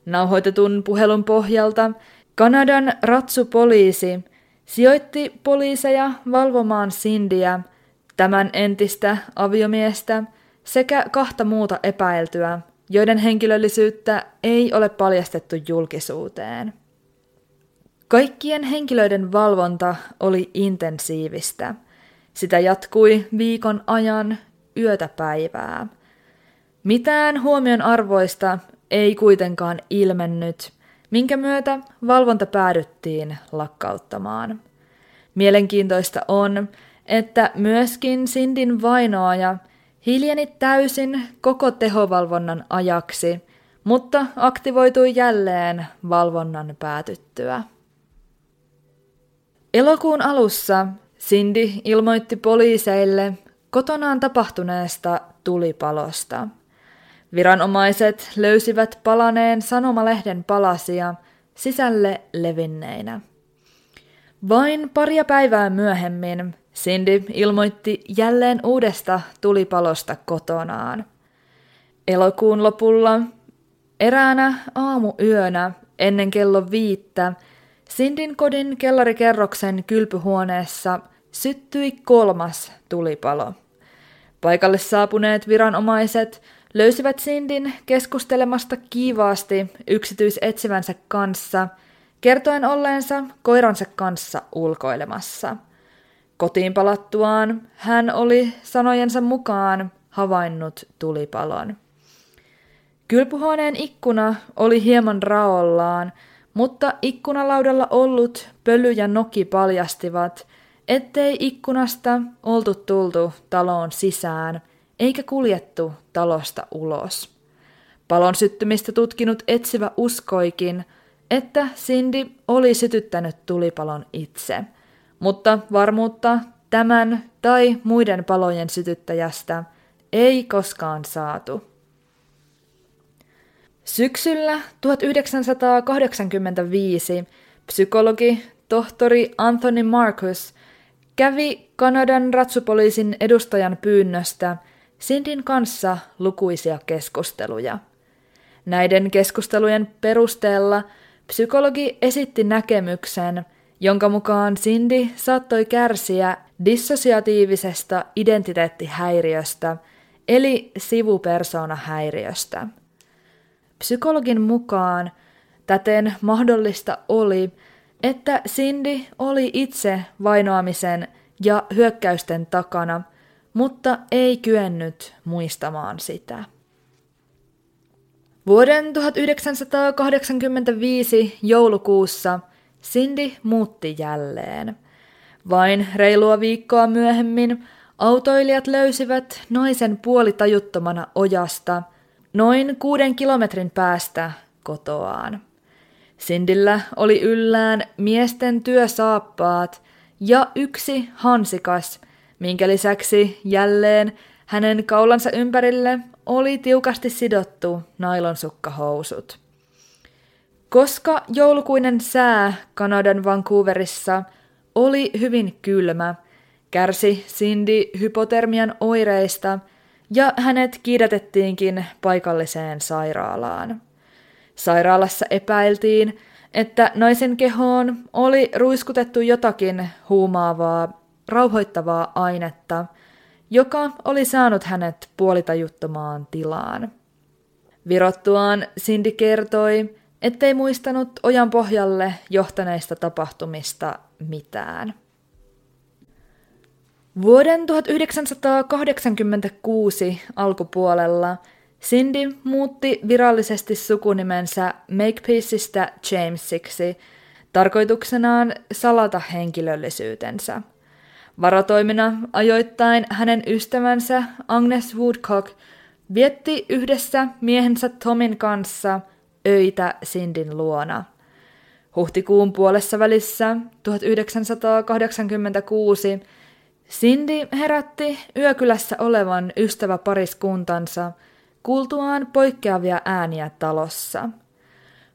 Nauhoitetun puhelun pohjalta Kanadan ratsupoliisi sijoitti poliiseja valvomaan Sindiä, tämän entistä aviomiestä sekä kahta muuta epäiltyä, joiden henkilöllisyyttä ei ole paljastettu julkisuuteen. Kaikkien henkilöiden valvonta oli intensiivistä. Sitä jatkui viikon ajan yötä päivää. Mitään huomion arvoista ei kuitenkaan ilmennyt, minkä myötä valvonta päädyttiin lakkauttamaan. Mielenkiintoista on, että myöskin Sindin vainoaja hiljeni täysin koko tehovalvonnan ajaksi, mutta aktivoitui jälleen valvonnan päätyttyä. Elokuun alussa Cindy ilmoitti poliiseille kotonaan tapahtuneesta tulipalosta. Viranomaiset löysivät palaneen sanomalehden palasia sisälle levinneinä. Vain paria päivää myöhemmin Cindy ilmoitti jälleen uudesta tulipalosta kotonaan. Elokuun lopulla eräänä aamuyönä ennen kello viittä Sindin kodin kellarikerroksen kylpyhuoneessa syttyi kolmas tulipalo. Paikalle saapuneet viranomaiset löysivät Sindin keskustelemasta kiivaasti yksityisetsivänsä kanssa, kertoen olleensa koiransa kanssa ulkoilemassa. Kotiin palattuaan hän oli sanojensa mukaan havainnut tulipalon. Kylpyhuoneen ikkuna oli hieman raollaan, mutta ikkunalaudalla ollut pöly ja noki paljastivat, ettei ikkunasta oltu tultu taloon sisään, eikä kuljettu talosta ulos. Palon syttymistä tutkinut etsivä uskoikin, että Cindy oli sytyttänyt tulipalon itse, mutta varmuutta tämän tai muiden palojen sytyttäjästä ei koskaan saatu. Syksyllä 1985 psykologi tohtori Anthony Marcus kävi Kanadan ratsupoliisin edustajan pyynnöstä Sindin kanssa lukuisia keskusteluja. Näiden keskustelujen perusteella psykologi esitti näkemyksen, jonka mukaan Cindy saattoi kärsiä dissosiatiivisesta identiteettihäiriöstä, eli sivupersoonahäiriöstä. Psykologin mukaan täten mahdollista oli, että Cindy oli itse vainoamisen ja hyökkäysten takana, mutta ei kyennyt muistamaan sitä. Vuoden 1985 joulukuussa Cindy muutti jälleen. Vain reilua viikkoa myöhemmin autoilijat löysivät naisen puolitajuttomana ojasta – noin kuuden kilometrin päästä kotoaan. Sindillä oli yllään miesten työsaappaat ja yksi hansikas, minkä lisäksi jälleen hänen kaulansa ympärille oli tiukasti sidottu nailonsukkahousut. Koska joulukuinen sää Kanadan Vancouverissa oli hyvin kylmä, kärsi Cindy hypotermian oireista – ja hänet kiidätettiinkin paikalliseen sairaalaan. Sairaalassa epäiltiin, että naisen kehoon oli ruiskutettu jotakin huumaavaa, rauhoittavaa ainetta, joka oli saanut hänet puolitajuttomaan tilaan. Virottuaan Cindy kertoi, ettei muistanut ojan pohjalle johtaneista tapahtumista mitään. Vuoden 1986 alkupuolella Cindy muutti virallisesti sukunimensä Makepeaceista Jamesiksi tarkoituksenaan salata henkilöllisyytensä. Varatoimina ajoittain hänen ystävänsä Agnes Woodcock vietti yhdessä miehensä Tomin kanssa öitä Sindin luona. Huhtikuun puolessa välissä 1986 Cindy herätti yökylässä olevan ystäväpariskuntansa kuultuaan poikkeavia ääniä talossa.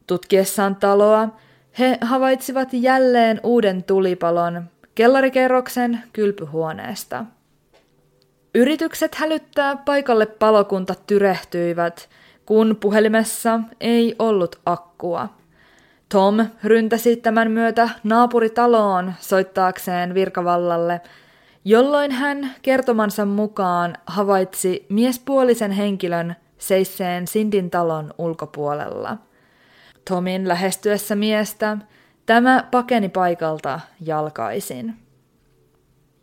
Tutkiessaan taloa he havaitsivat jälleen uuden tulipalon kellarikerroksen kylpyhuoneesta. Yritykset hälyttää paikalle palokunta tyrehtyivät, kun puhelimessa ei ollut akkua. Tom ryntäsi tämän myötä naapuritaloon soittaakseen virkavallalle – jolloin hän kertomansa mukaan havaitsi miespuolisen henkilön seisseen Sindin talon ulkopuolella. Tomin lähestyessä miestä tämä pakeni paikalta jalkaisin.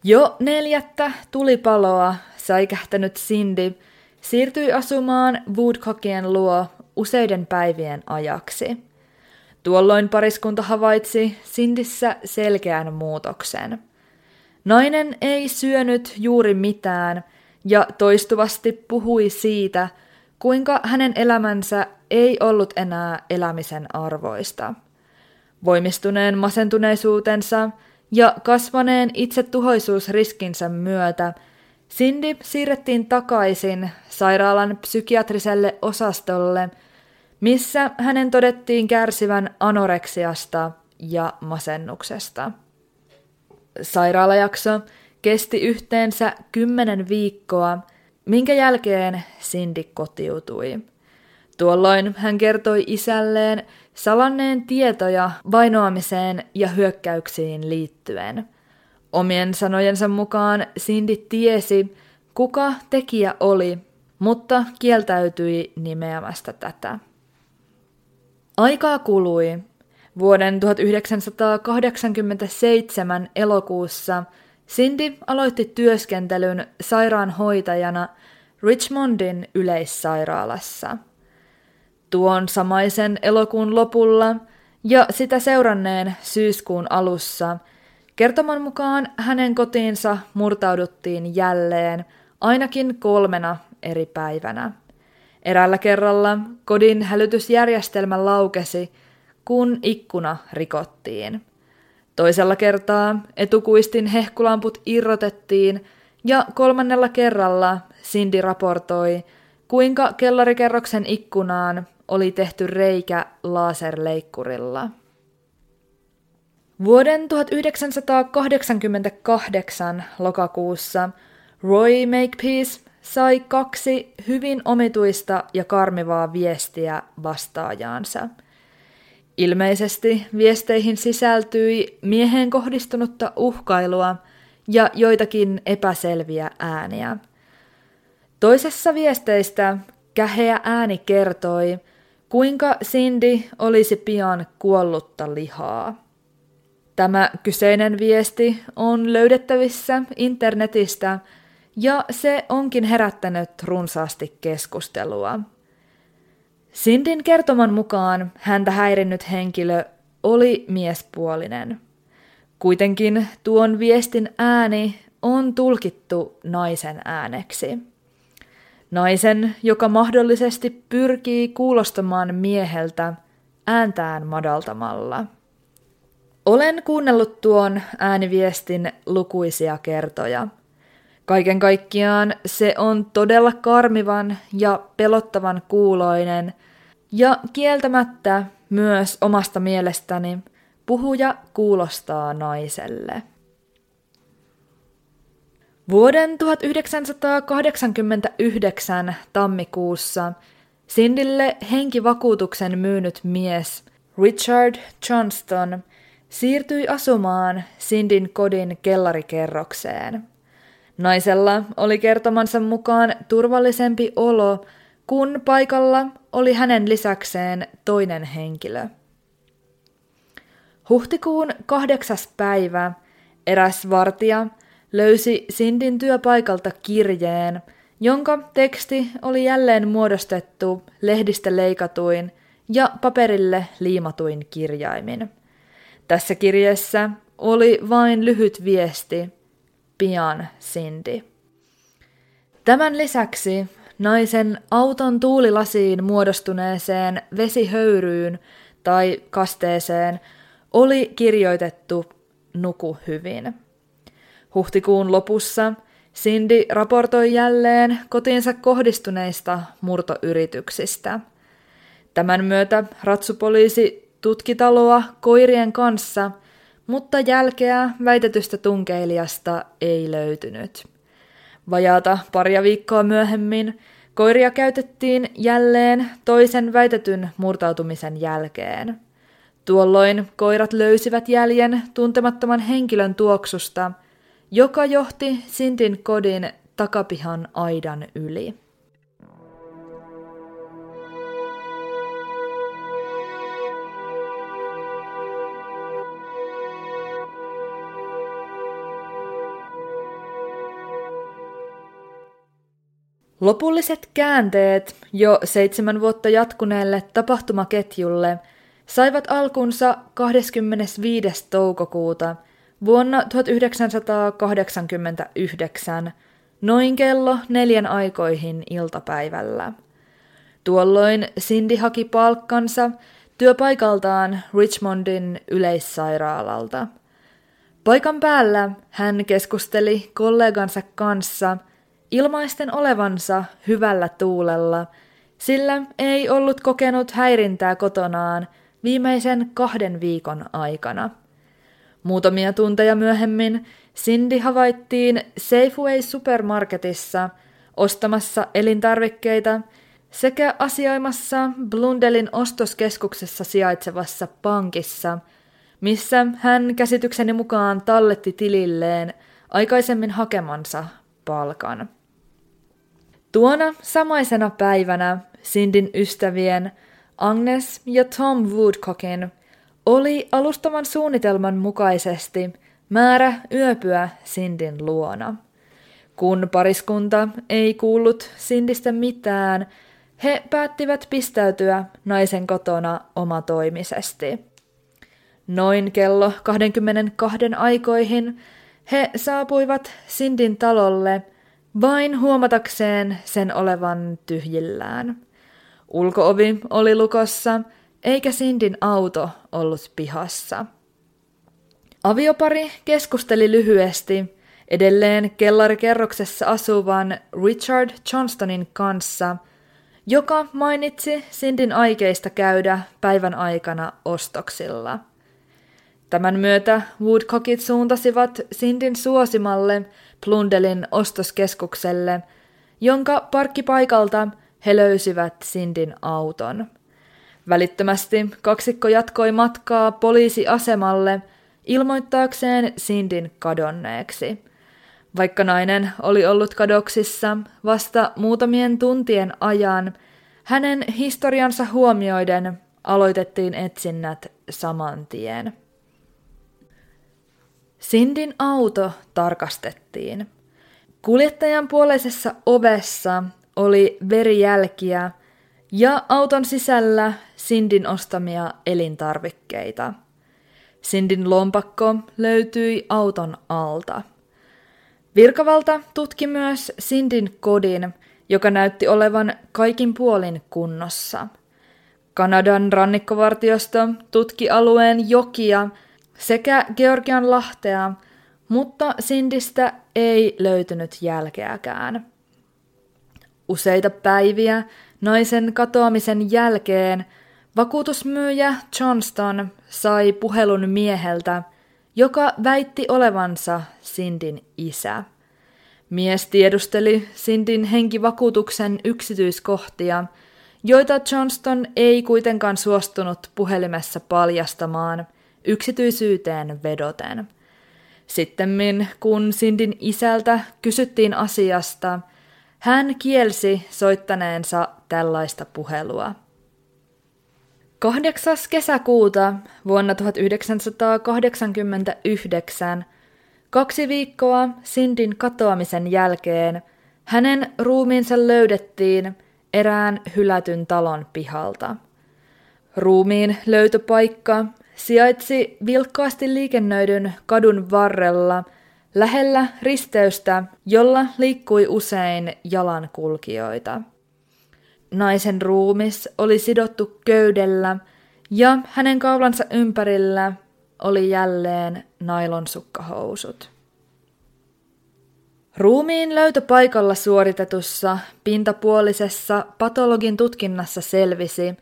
Jo neljättä tulipaloa säikähtänyt Cindy siirtyi asumaan Woodcockien luo useiden päivien ajaksi. Tuolloin pariskunta havaitsi Sindissä selkeän muutoksen. Nainen ei syönyt juuri mitään ja toistuvasti puhui siitä, kuinka hänen elämänsä ei ollut enää elämisen arvoista. Voimistuneen masentuneisuutensa ja kasvaneen itsetuhoisuusriskinsä myötä Cindy siirrettiin takaisin sairaalan psykiatriselle osastolle, missä hänen todettiin kärsivän anoreksiasta ja masennuksesta. Sairaalajakso kesti yhteensä kymmenen viikkoa, minkä jälkeen Cindy kotiutui. Tuolloin hän kertoi isälleen salanneen tietoja vainoamiseen ja hyökkäyksiin liittyen. Omien sanojensa mukaan Cindy tiesi, kuka tekijä oli, mutta kieltäytyi nimeämästä tätä. Aikaa kului. Vuoden 1987 elokuussa Cindy aloitti työskentelyn sairaanhoitajana Richmondin yleissairaalassa – Tuon samaisen elokuun lopulla ja sitä seuranneen syyskuun alussa kertoman mukaan hänen kotiinsa murtauduttiin jälleen ainakin kolmena eri päivänä. Eräällä kerralla kodin hälytysjärjestelmä laukesi, kun ikkuna rikottiin. Toisella kertaa etukuistin hehkulamput irrotettiin ja kolmannella kerralla Cindy raportoi, kuinka kellarikerroksen ikkunaan oli tehty reikä laserleikkurilla. Vuoden 1988 lokakuussa Roy Makepeace sai kaksi hyvin omituista ja karmivaa viestiä vastaajaansa. Ilmeisesti viesteihin sisältyi mieheen kohdistunutta uhkailua ja joitakin epäselviä ääniä. Toisessa viesteistä käheä ääni kertoi, Kuinka Cindy olisi pian kuollutta lihaa? Tämä kyseinen viesti on löydettävissä internetistä ja se onkin herättänyt runsaasti keskustelua. Sindin kertoman mukaan häntä häirinnyt henkilö oli miespuolinen. Kuitenkin tuon viestin ääni on tulkittu naisen ääneksi. Naisen, joka mahdollisesti pyrkii kuulostamaan mieheltä ääntään madaltamalla. Olen kuunnellut tuon ääniviestin lukuisia kertoja. Kaiken kaikkiaan se on todella karmivan ja pelottavan kuuloinen, ja kieltämättä myös omasta mielestäni puhuja kuulostaa naiselle. Vuoden 1989 tammikuussa Sindille henkivakuutuksen myynyt mies Richard Johnston siirtyi asumaan Sindin kodin kellarikerrokseen. Naisella oli kertomansa mukaan turvallisempi olo, kun paikalla oli hänen lisäkseen toinen henkilö. Huhtikuun kahdeksas päivä eräs vartija – löysi Sindin työpaikalta kirjeen, jonka teksti oli jälleen muodostettu lehdistä leikatuin ja paperille liimatuin kirjaimin. Tässä kirjeessä oli vain lyhyt viesti, pian Cindy. Tämän lisäksi naisen auton tuulilasiin muodostuneeseen vesihöyryyn tai kasteeseen oli kirjoitettu nuku hyvin. Huhtikuun lopussa Cindy raportoi jälleen kotiinsa kohdistuneista murtoyrityksistä. Tämän myötä ratsupoliisi tutki taloa koirien kanssa, mutta jälkeä väitetystä tunkeilijasta ei löytynyt. Vajaata paria viikkoa myöhemmin koiria käytettiin jälleen toisen väitetyn murtautumisen jälkeen. Tuolloin koirat löysivät jäljen tuntemattoman henkilön tuoksusta – joka johti Sintin kodin takapihan aidan yli. Lopulliset käänteet jo seitsemän vuotta jatkuneelle tapahtumaketjulle saivat alkunsa 25. toukokuuta vuonna 1989 noin kello neljän aikoihin iltapäivällä. Tuolloin Cindy haki palkkansa työpaikaltaan Richmondin yleissairaalalta. Paikan päällä hän keskusteli kollegansa kanssa ilmaisten olevansa hyvällä tuulella, sillä ei ollut kokenut häirintää kotonaan viimeisen kahden viikon aikana. Muutamia tunteja myöhemmin Cindy havaittiin Safeway supermarketissa ostamassa elintarvikkeita sekä asioimassa Blundelin ostoskeskuksessa sijaitsevassa pankissa, missä hän käsitykseni mukaan talletti tililleen aikaisemmin hakemansa palkan. Tuona samaisena päivänä Sindin ystävien Agnes ja Tom Woodcockin oli alustavan suunnitelman mukaisesti määrä yöpyä Sindin luona. Kun pariskunta ei kuullut Sindistä mitään, he päättivät pistäytyä naisen kotona omatoimisesti. Noin kello 22 aikoihin he saapuivat Sindin talolle vain huomatakseen sen olevan tyhjillään. Ulkoovi oli lukossa, eikä Sindin auto ollut pihassa. Aviopari keskusteli lyhyesti edelleen kellarikerroksessa asuvan Richard Johnstonin kanssa, joka mainitsi Sindin aikeista käydä päivän aikana ostoksilla. Tämän myötä Woodcockit suuntasivat Sindin suosimalle Plundelin ostoskeskukselle, jonka parkkipaikalta he löysivät Sindin auton. Välittömästi kaksikko jatkoi matkaa poliisiasemalle ilmoittaakseen Sindin kadonneeksi. Vaikka nainen oli ollut kadoksissa vasta muutamien tuntien ajan, hänen historiansa huomioiden aloitettiin etsinnät saman tien. Sindin auto tarkastettiin. Kuljettajan puoleisessa ovessa oli verijälkiä ja auton sisällä Sindin ostamia elintarvikkeita. Sindin lompakko löytyi auton alta. Virkavalta tutki myös Sindin kodin, joka näytti olevan kaikin puolin kunnossa. Kanadan rannikkovartiosto tutki alueen jokia sekä Georgian lahtea, mutta Sindistä ei löytynyt jälkeäkään. Useita päiviä naisen katoamisen jälkeen vakuutusmyyjä Johnston sai puhelun mieheltä, joka väitti olevansa Sindin isä. Mies tiedusteli Sindin henkivakuutuksen yksityiskohtia, joita Johnston ei kuitenkaan suostunut puhelimessa paljastamaan yksityisyyteen vedoten. Sittemmin, kun Sindin isältä kysyttiin asiasta, hän kielsi soittaneensa tällaista puhelua. 8. kesäkuuta vuonna 1989, kaksi viikkoa Sindin katoamisen jälkeen, hänen ruumiinsa löydettiin erään hylätyn talon pihalta. Ruumiin löytöpaikka sijaitsi vilkkaasti liikennöidyn kadun varrella – lähellä risteystä, jolla liikkui usein jalankulkijoita. Naisen ruumis oli sidottu köydellä ja hänen kaulansa ympärillä oli jälleen nailonsukkahousut. Ruumiin löytöpaikalla suoritetussa pintapuolisessa patologin tutkinnassa selvisi,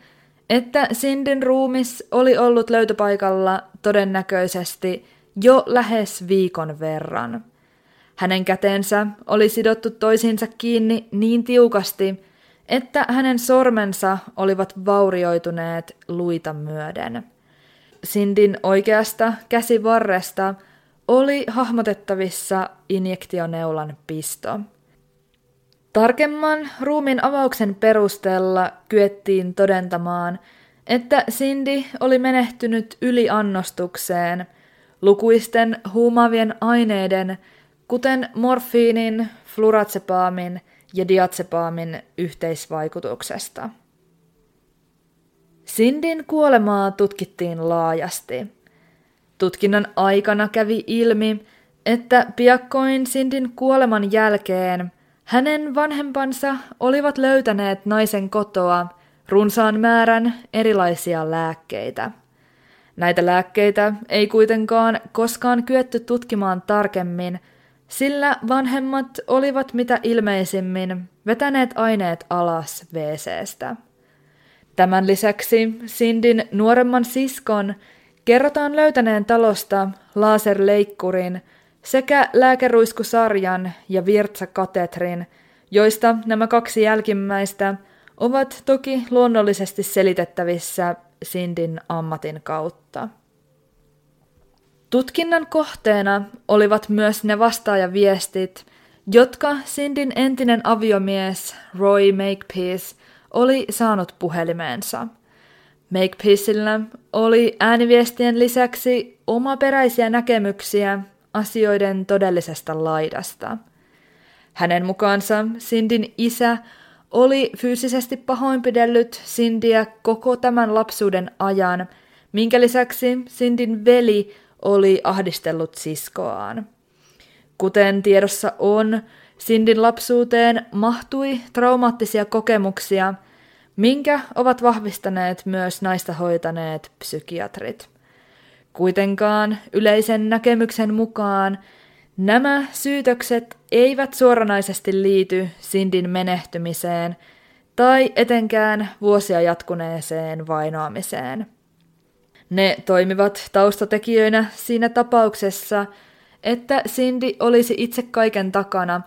että Sindin ruumis oli ollut löytöpaikalla todennäköisesti jo lähes viikon verran. Hänen kätensä oli sidottu toisiinsa kiinni niin tiukasti, että hänen sormensa olivat vaurioituneet luita myöden. Sindin oikeasta käsivarresta oli hahmotettavissa injektioneulan pisto. Tarkemman ruumin avauksen perusteella kyettiin todentamaan, että Cindy oli menehtynyt yliannostukseen – lukuisten huumaavien aineiden, kuten morfiinin, flurazepaamin ja diatsepaamin yhteisvaikutuksesta. Sindin kuolemaa tutkittiin laajasti. Tutkinnan aikana kävi ilmi, että piakkoin Sindin kuoleman jälkeen hänen vanhempansa olivat löytäneet naisen kotoa runsaan määrän erilaisia lääkkeitä. Näitä lääkkeitä ei kuitenkaan koskaan kyetty tutkimaan tarkemmin, sillä vanhemmat olivat mitä ilmeisimmin vetäneet aineet alas WCstä. Tämän lisäksi Sindin nuoremman siskon kerrotaan löytäneen talosta laserleikkurin sekä lääkeruiskusarjan ja virtsakatetrin, joista nämä kaksi jälkimmäistä ovat toki luonnollisesti selitettävissä Sindin ammatin kautta. Tutkinnan kohteena olivat myös ne vastaajaviestit, jotka Sindin entinen aviomies Roy Makepeace oli saanut puhelimeensa. Makepeacella oli ääniviestien lisäksi omaperäisiä näkemyksiä asioiden todellisesta laidasta. Hänen mukaansa Sindin isä oli fyysisesti pahoinpidellyt Sindiä koko tämän lapsuuden ajan, minkä lisäksi Sindin veli oli ahdistellut siskoaan. Kuten tiedossa on, Sindin lapsuuteen mahtui traumaattisia kokemuksia, minkä ovat vahvistaneet myös naista hoitaneet psykiatrit. Kuitenkaan yleisen näkemyksen mukaan nämä syytökset eivät suoranaisesti liity Sindin menehtymiseen tai etenkään vuosia jatkuneeseen vainoamiseen. Ne toimivat taustatekijöinä siinä tapauksessa, että Cindy olisi itse kaiken takana,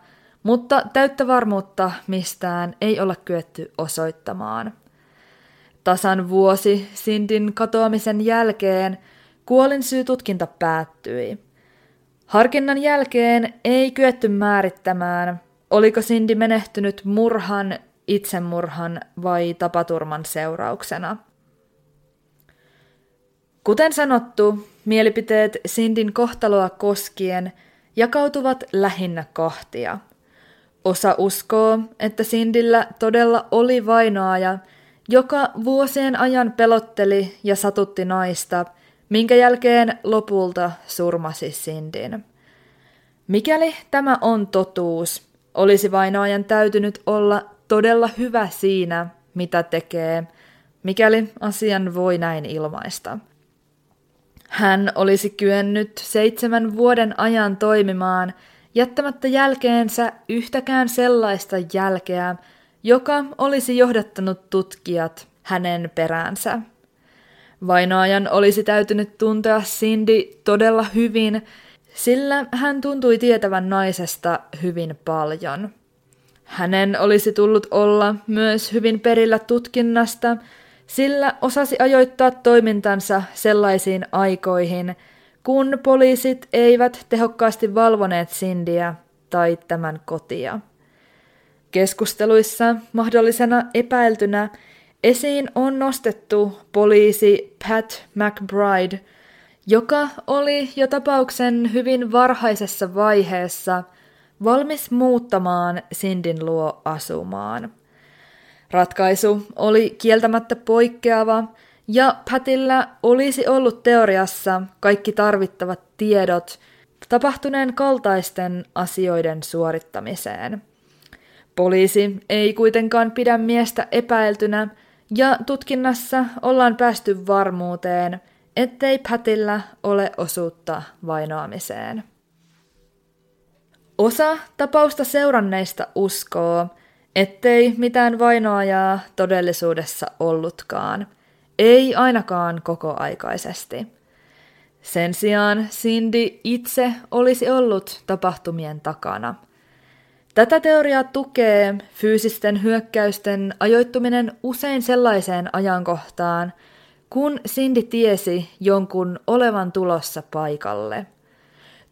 mutta täyttä varmuutta mistään ei olla kyetty osoittamaan. Tasan vuosi Sindin katoamisen jälkeen kuolinsyytutkinta päättyi. Harkinnan jälkeen ei kyetty määrittämään, oliko Cindy menehtynyt murhan, itsemurhan vai tapaturman seurauksena. Kuten sanottu, mielipiteet Sindin kohtaloa koskien jakautuvat lähinnä kahtia. Osa uskoo, että Sindillä todella oli vainoaja, joka vuosien ajan pelotteli ja satutti naista, minkä jälkeen lopulta surmasi Sindin. Mikäli tämä on totuus, olisi vainoajan täytynyt olla todella hyvä siinä, mitä tekee, mikäli asian voi näin ilmaista. Hän olisi kyennyt seitsemän vuoden ajan toimimaan jättämättä jälkeensä yhtäkään sellaista jälkeä, joka olisi johdattanut tutkijat hänen peräänsä. Vainoajan olisi täytynyt tuntea Cindy todella hyvin, sillä hän tuntui tietävän naisesta hyvin paljon. Hänen olisi tullut olla myös hyvin perillä tutkinnasta sillä osasi ajoittaa toimintansa sellaisiin aikoihin, kun poliisit eivät tehokkaasti valvoneet Sindiä tai tämän kotia. Keskusteluissa mahdollisena epäiltynä esiin on nostettu poliisi Pat McBride, joka oli jo tapauksen hyvin varhaisessa vaiheessa valmis muuttamaan Sindin luo asumaan. Ratkaisu oli kieltämättä poikkeava, ja Patilla olisi ollut teoriassa kaikki tarvittavat tiedot tapahtuneen kaltaisten asioiden suorittamiseen. Poliisi ei kuitenkaan pidä miestä epäiltynä, ja tutkinnassa ollaan päästy varmuuteen, ettei Patilla ole osuutta vainoamiseen. Osa tapausta seuranneista uskoo, ettei mitään vainoajaa todellisuudessa ollutkaan, ei ainakaan kokoaikaisesti. Sen sijaan Cindy itse olisi ollut tapahtumien takana. Tätä teoriaa tukee fyysisten hyökkäysten ajoittuminen usein sellaiseen ajankohtaan, kun Cindy tiesi jonkun olevan tulossa paikalle.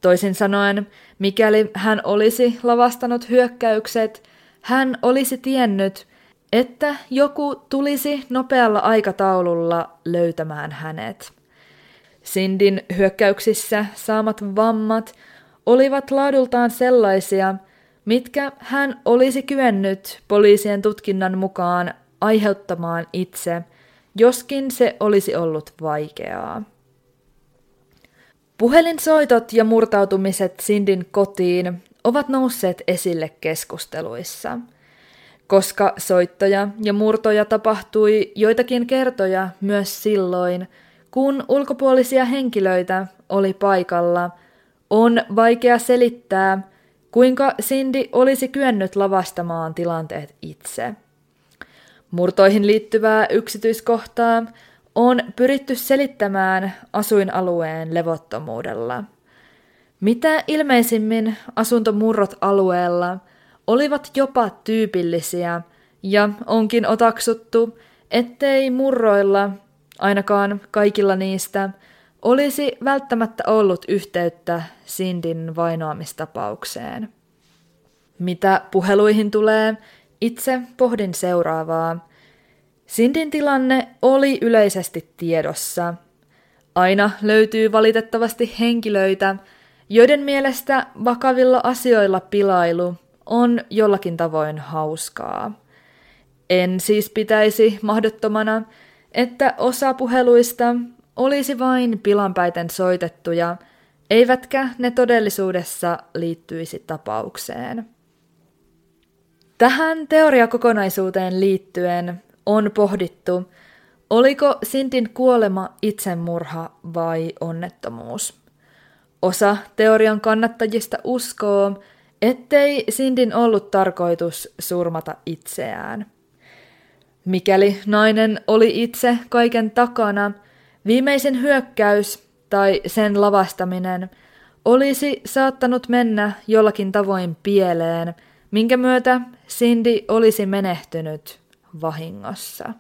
Toisin sanoen, mikäli hän olisi lavastanut hyökkäykset – hän olisi tiennyt, että joku tulisi nopealla aikataululla löytämään hänet. Sindin hyökkäyksissä saamat vammat olivat laadultaan sellaisia, mitkä hän olisi kyennyt poliisien tutkinnan mukaan aiheuttamaan itse, joskin se olisi ollut vaikeaa. Puhelinsoitot ja murtautumiset Sindin kotiin ovat nousseet esille keskusteluissa, koska soittoja ja murtoja tapahtui joitakin kertoja myös silloin, kun ulkopuolisia henkilöitä oli paikalla, on vaikea selittää, kuinka Cindy olisi kyennyt lavastamaan tilanteet itse. Murtoihin liittyvää yksityiskohtaa on pyritty selittämään asuinalueen levottomuudella. Mitä ilmeisimmin asuntomurrot alueella olivat jopa tyypillisiä ja onkin otaksuttu, ettei murroilla, ainakaan kaikilla niistä, olisi välttämättä ollut yhteyttä Sindin vainoamistapaukseen. Mitä puheluihin tulee, itse pohdin seuraavaa. Sindin tilanne oli yleisesti tiedossa. Aina löytyy valitettavasti henkilöitä, joiden mielestä vakavilla asioilla pilailu on jollakin tavoin hauskaa. En siis pitäisi mahdottomana, että osa puheluista olisi vain pilanpäiten soitettuja, eivätkä ne todellisuudessa liittyisi tapaukseen. Tähän teoriakokonaisuuteen liittyen on pohdittu, oliko Sintin kuolema itsemurha vai onnettomuus. Osa teorian kannattajista uskoo, ettei Sindin ollut tarkoitus surmata itseään. Mikäli nainen oli itse kaiken takana, viimeisen hyökkäys tai sen lavastaminen olisi saattanut mennä jollakin tavoin pieleen, minkä myötä Cindy olisi menehtynyt vahingossa.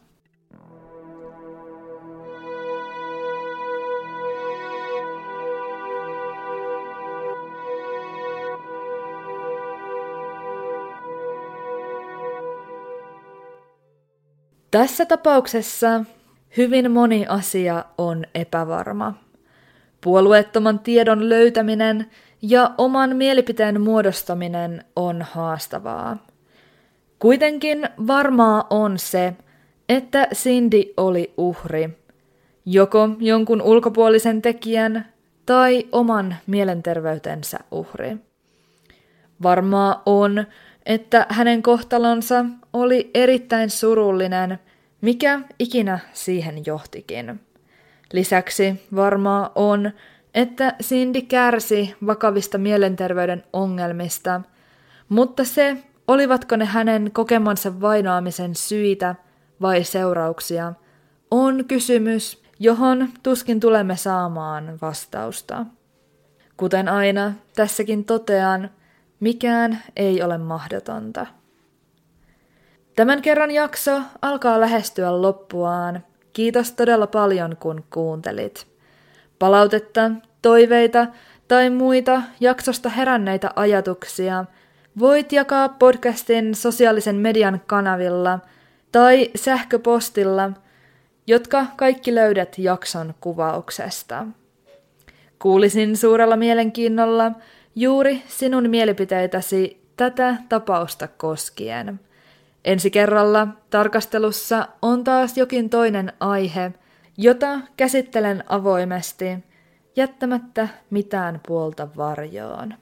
Tässä tapauksessa hyvin moni asia on epävarma. Puolueettoman tiedon löytäminen ja oman mielipiteen muodostaminen on haastavaa. Kuitenkin varmaa on se, että Cindy oli uhri, joko jonkun ulkopuolisen tekijän tai oman mielenterveytensä uhri. Varmaa on, että hänen kohtalonsa oli erittäin surullinen, mikä ikinä siihen johtikin. Lisäksi varmaa on, että Cindy kärsi vakavista mielenterveyden ongelmista, mutta se, olivatko ne hänen kokemansa vainoamisen syitä vai seurauksia, on kysymys, johon tuskin tulemme saamaan vastausta. Kuten aina, tässäkin totean, mikään ei ole mahdotonta. Tämän kerran jakso alkaa lähestyä loppuaan. Kiitos todella paljon, kun kuuntelit. Palautetta, toiveita tai muita jaksosta heränneitä ajatuksia voit jakaa podcastin sosiaalisen median kanavilla tai sähköpostilla, jotka kaikki löydät jakson kuvauksesta. Kuulisin suurella mielenkiinnolla juuri sinun mielipiteitäsi tätä tapausta koskien. Ensi kerralla tarkastelussa on taas jokin toinen aihe, jota käsittelen avoimesti, jättämättä mitään puolta varjoon.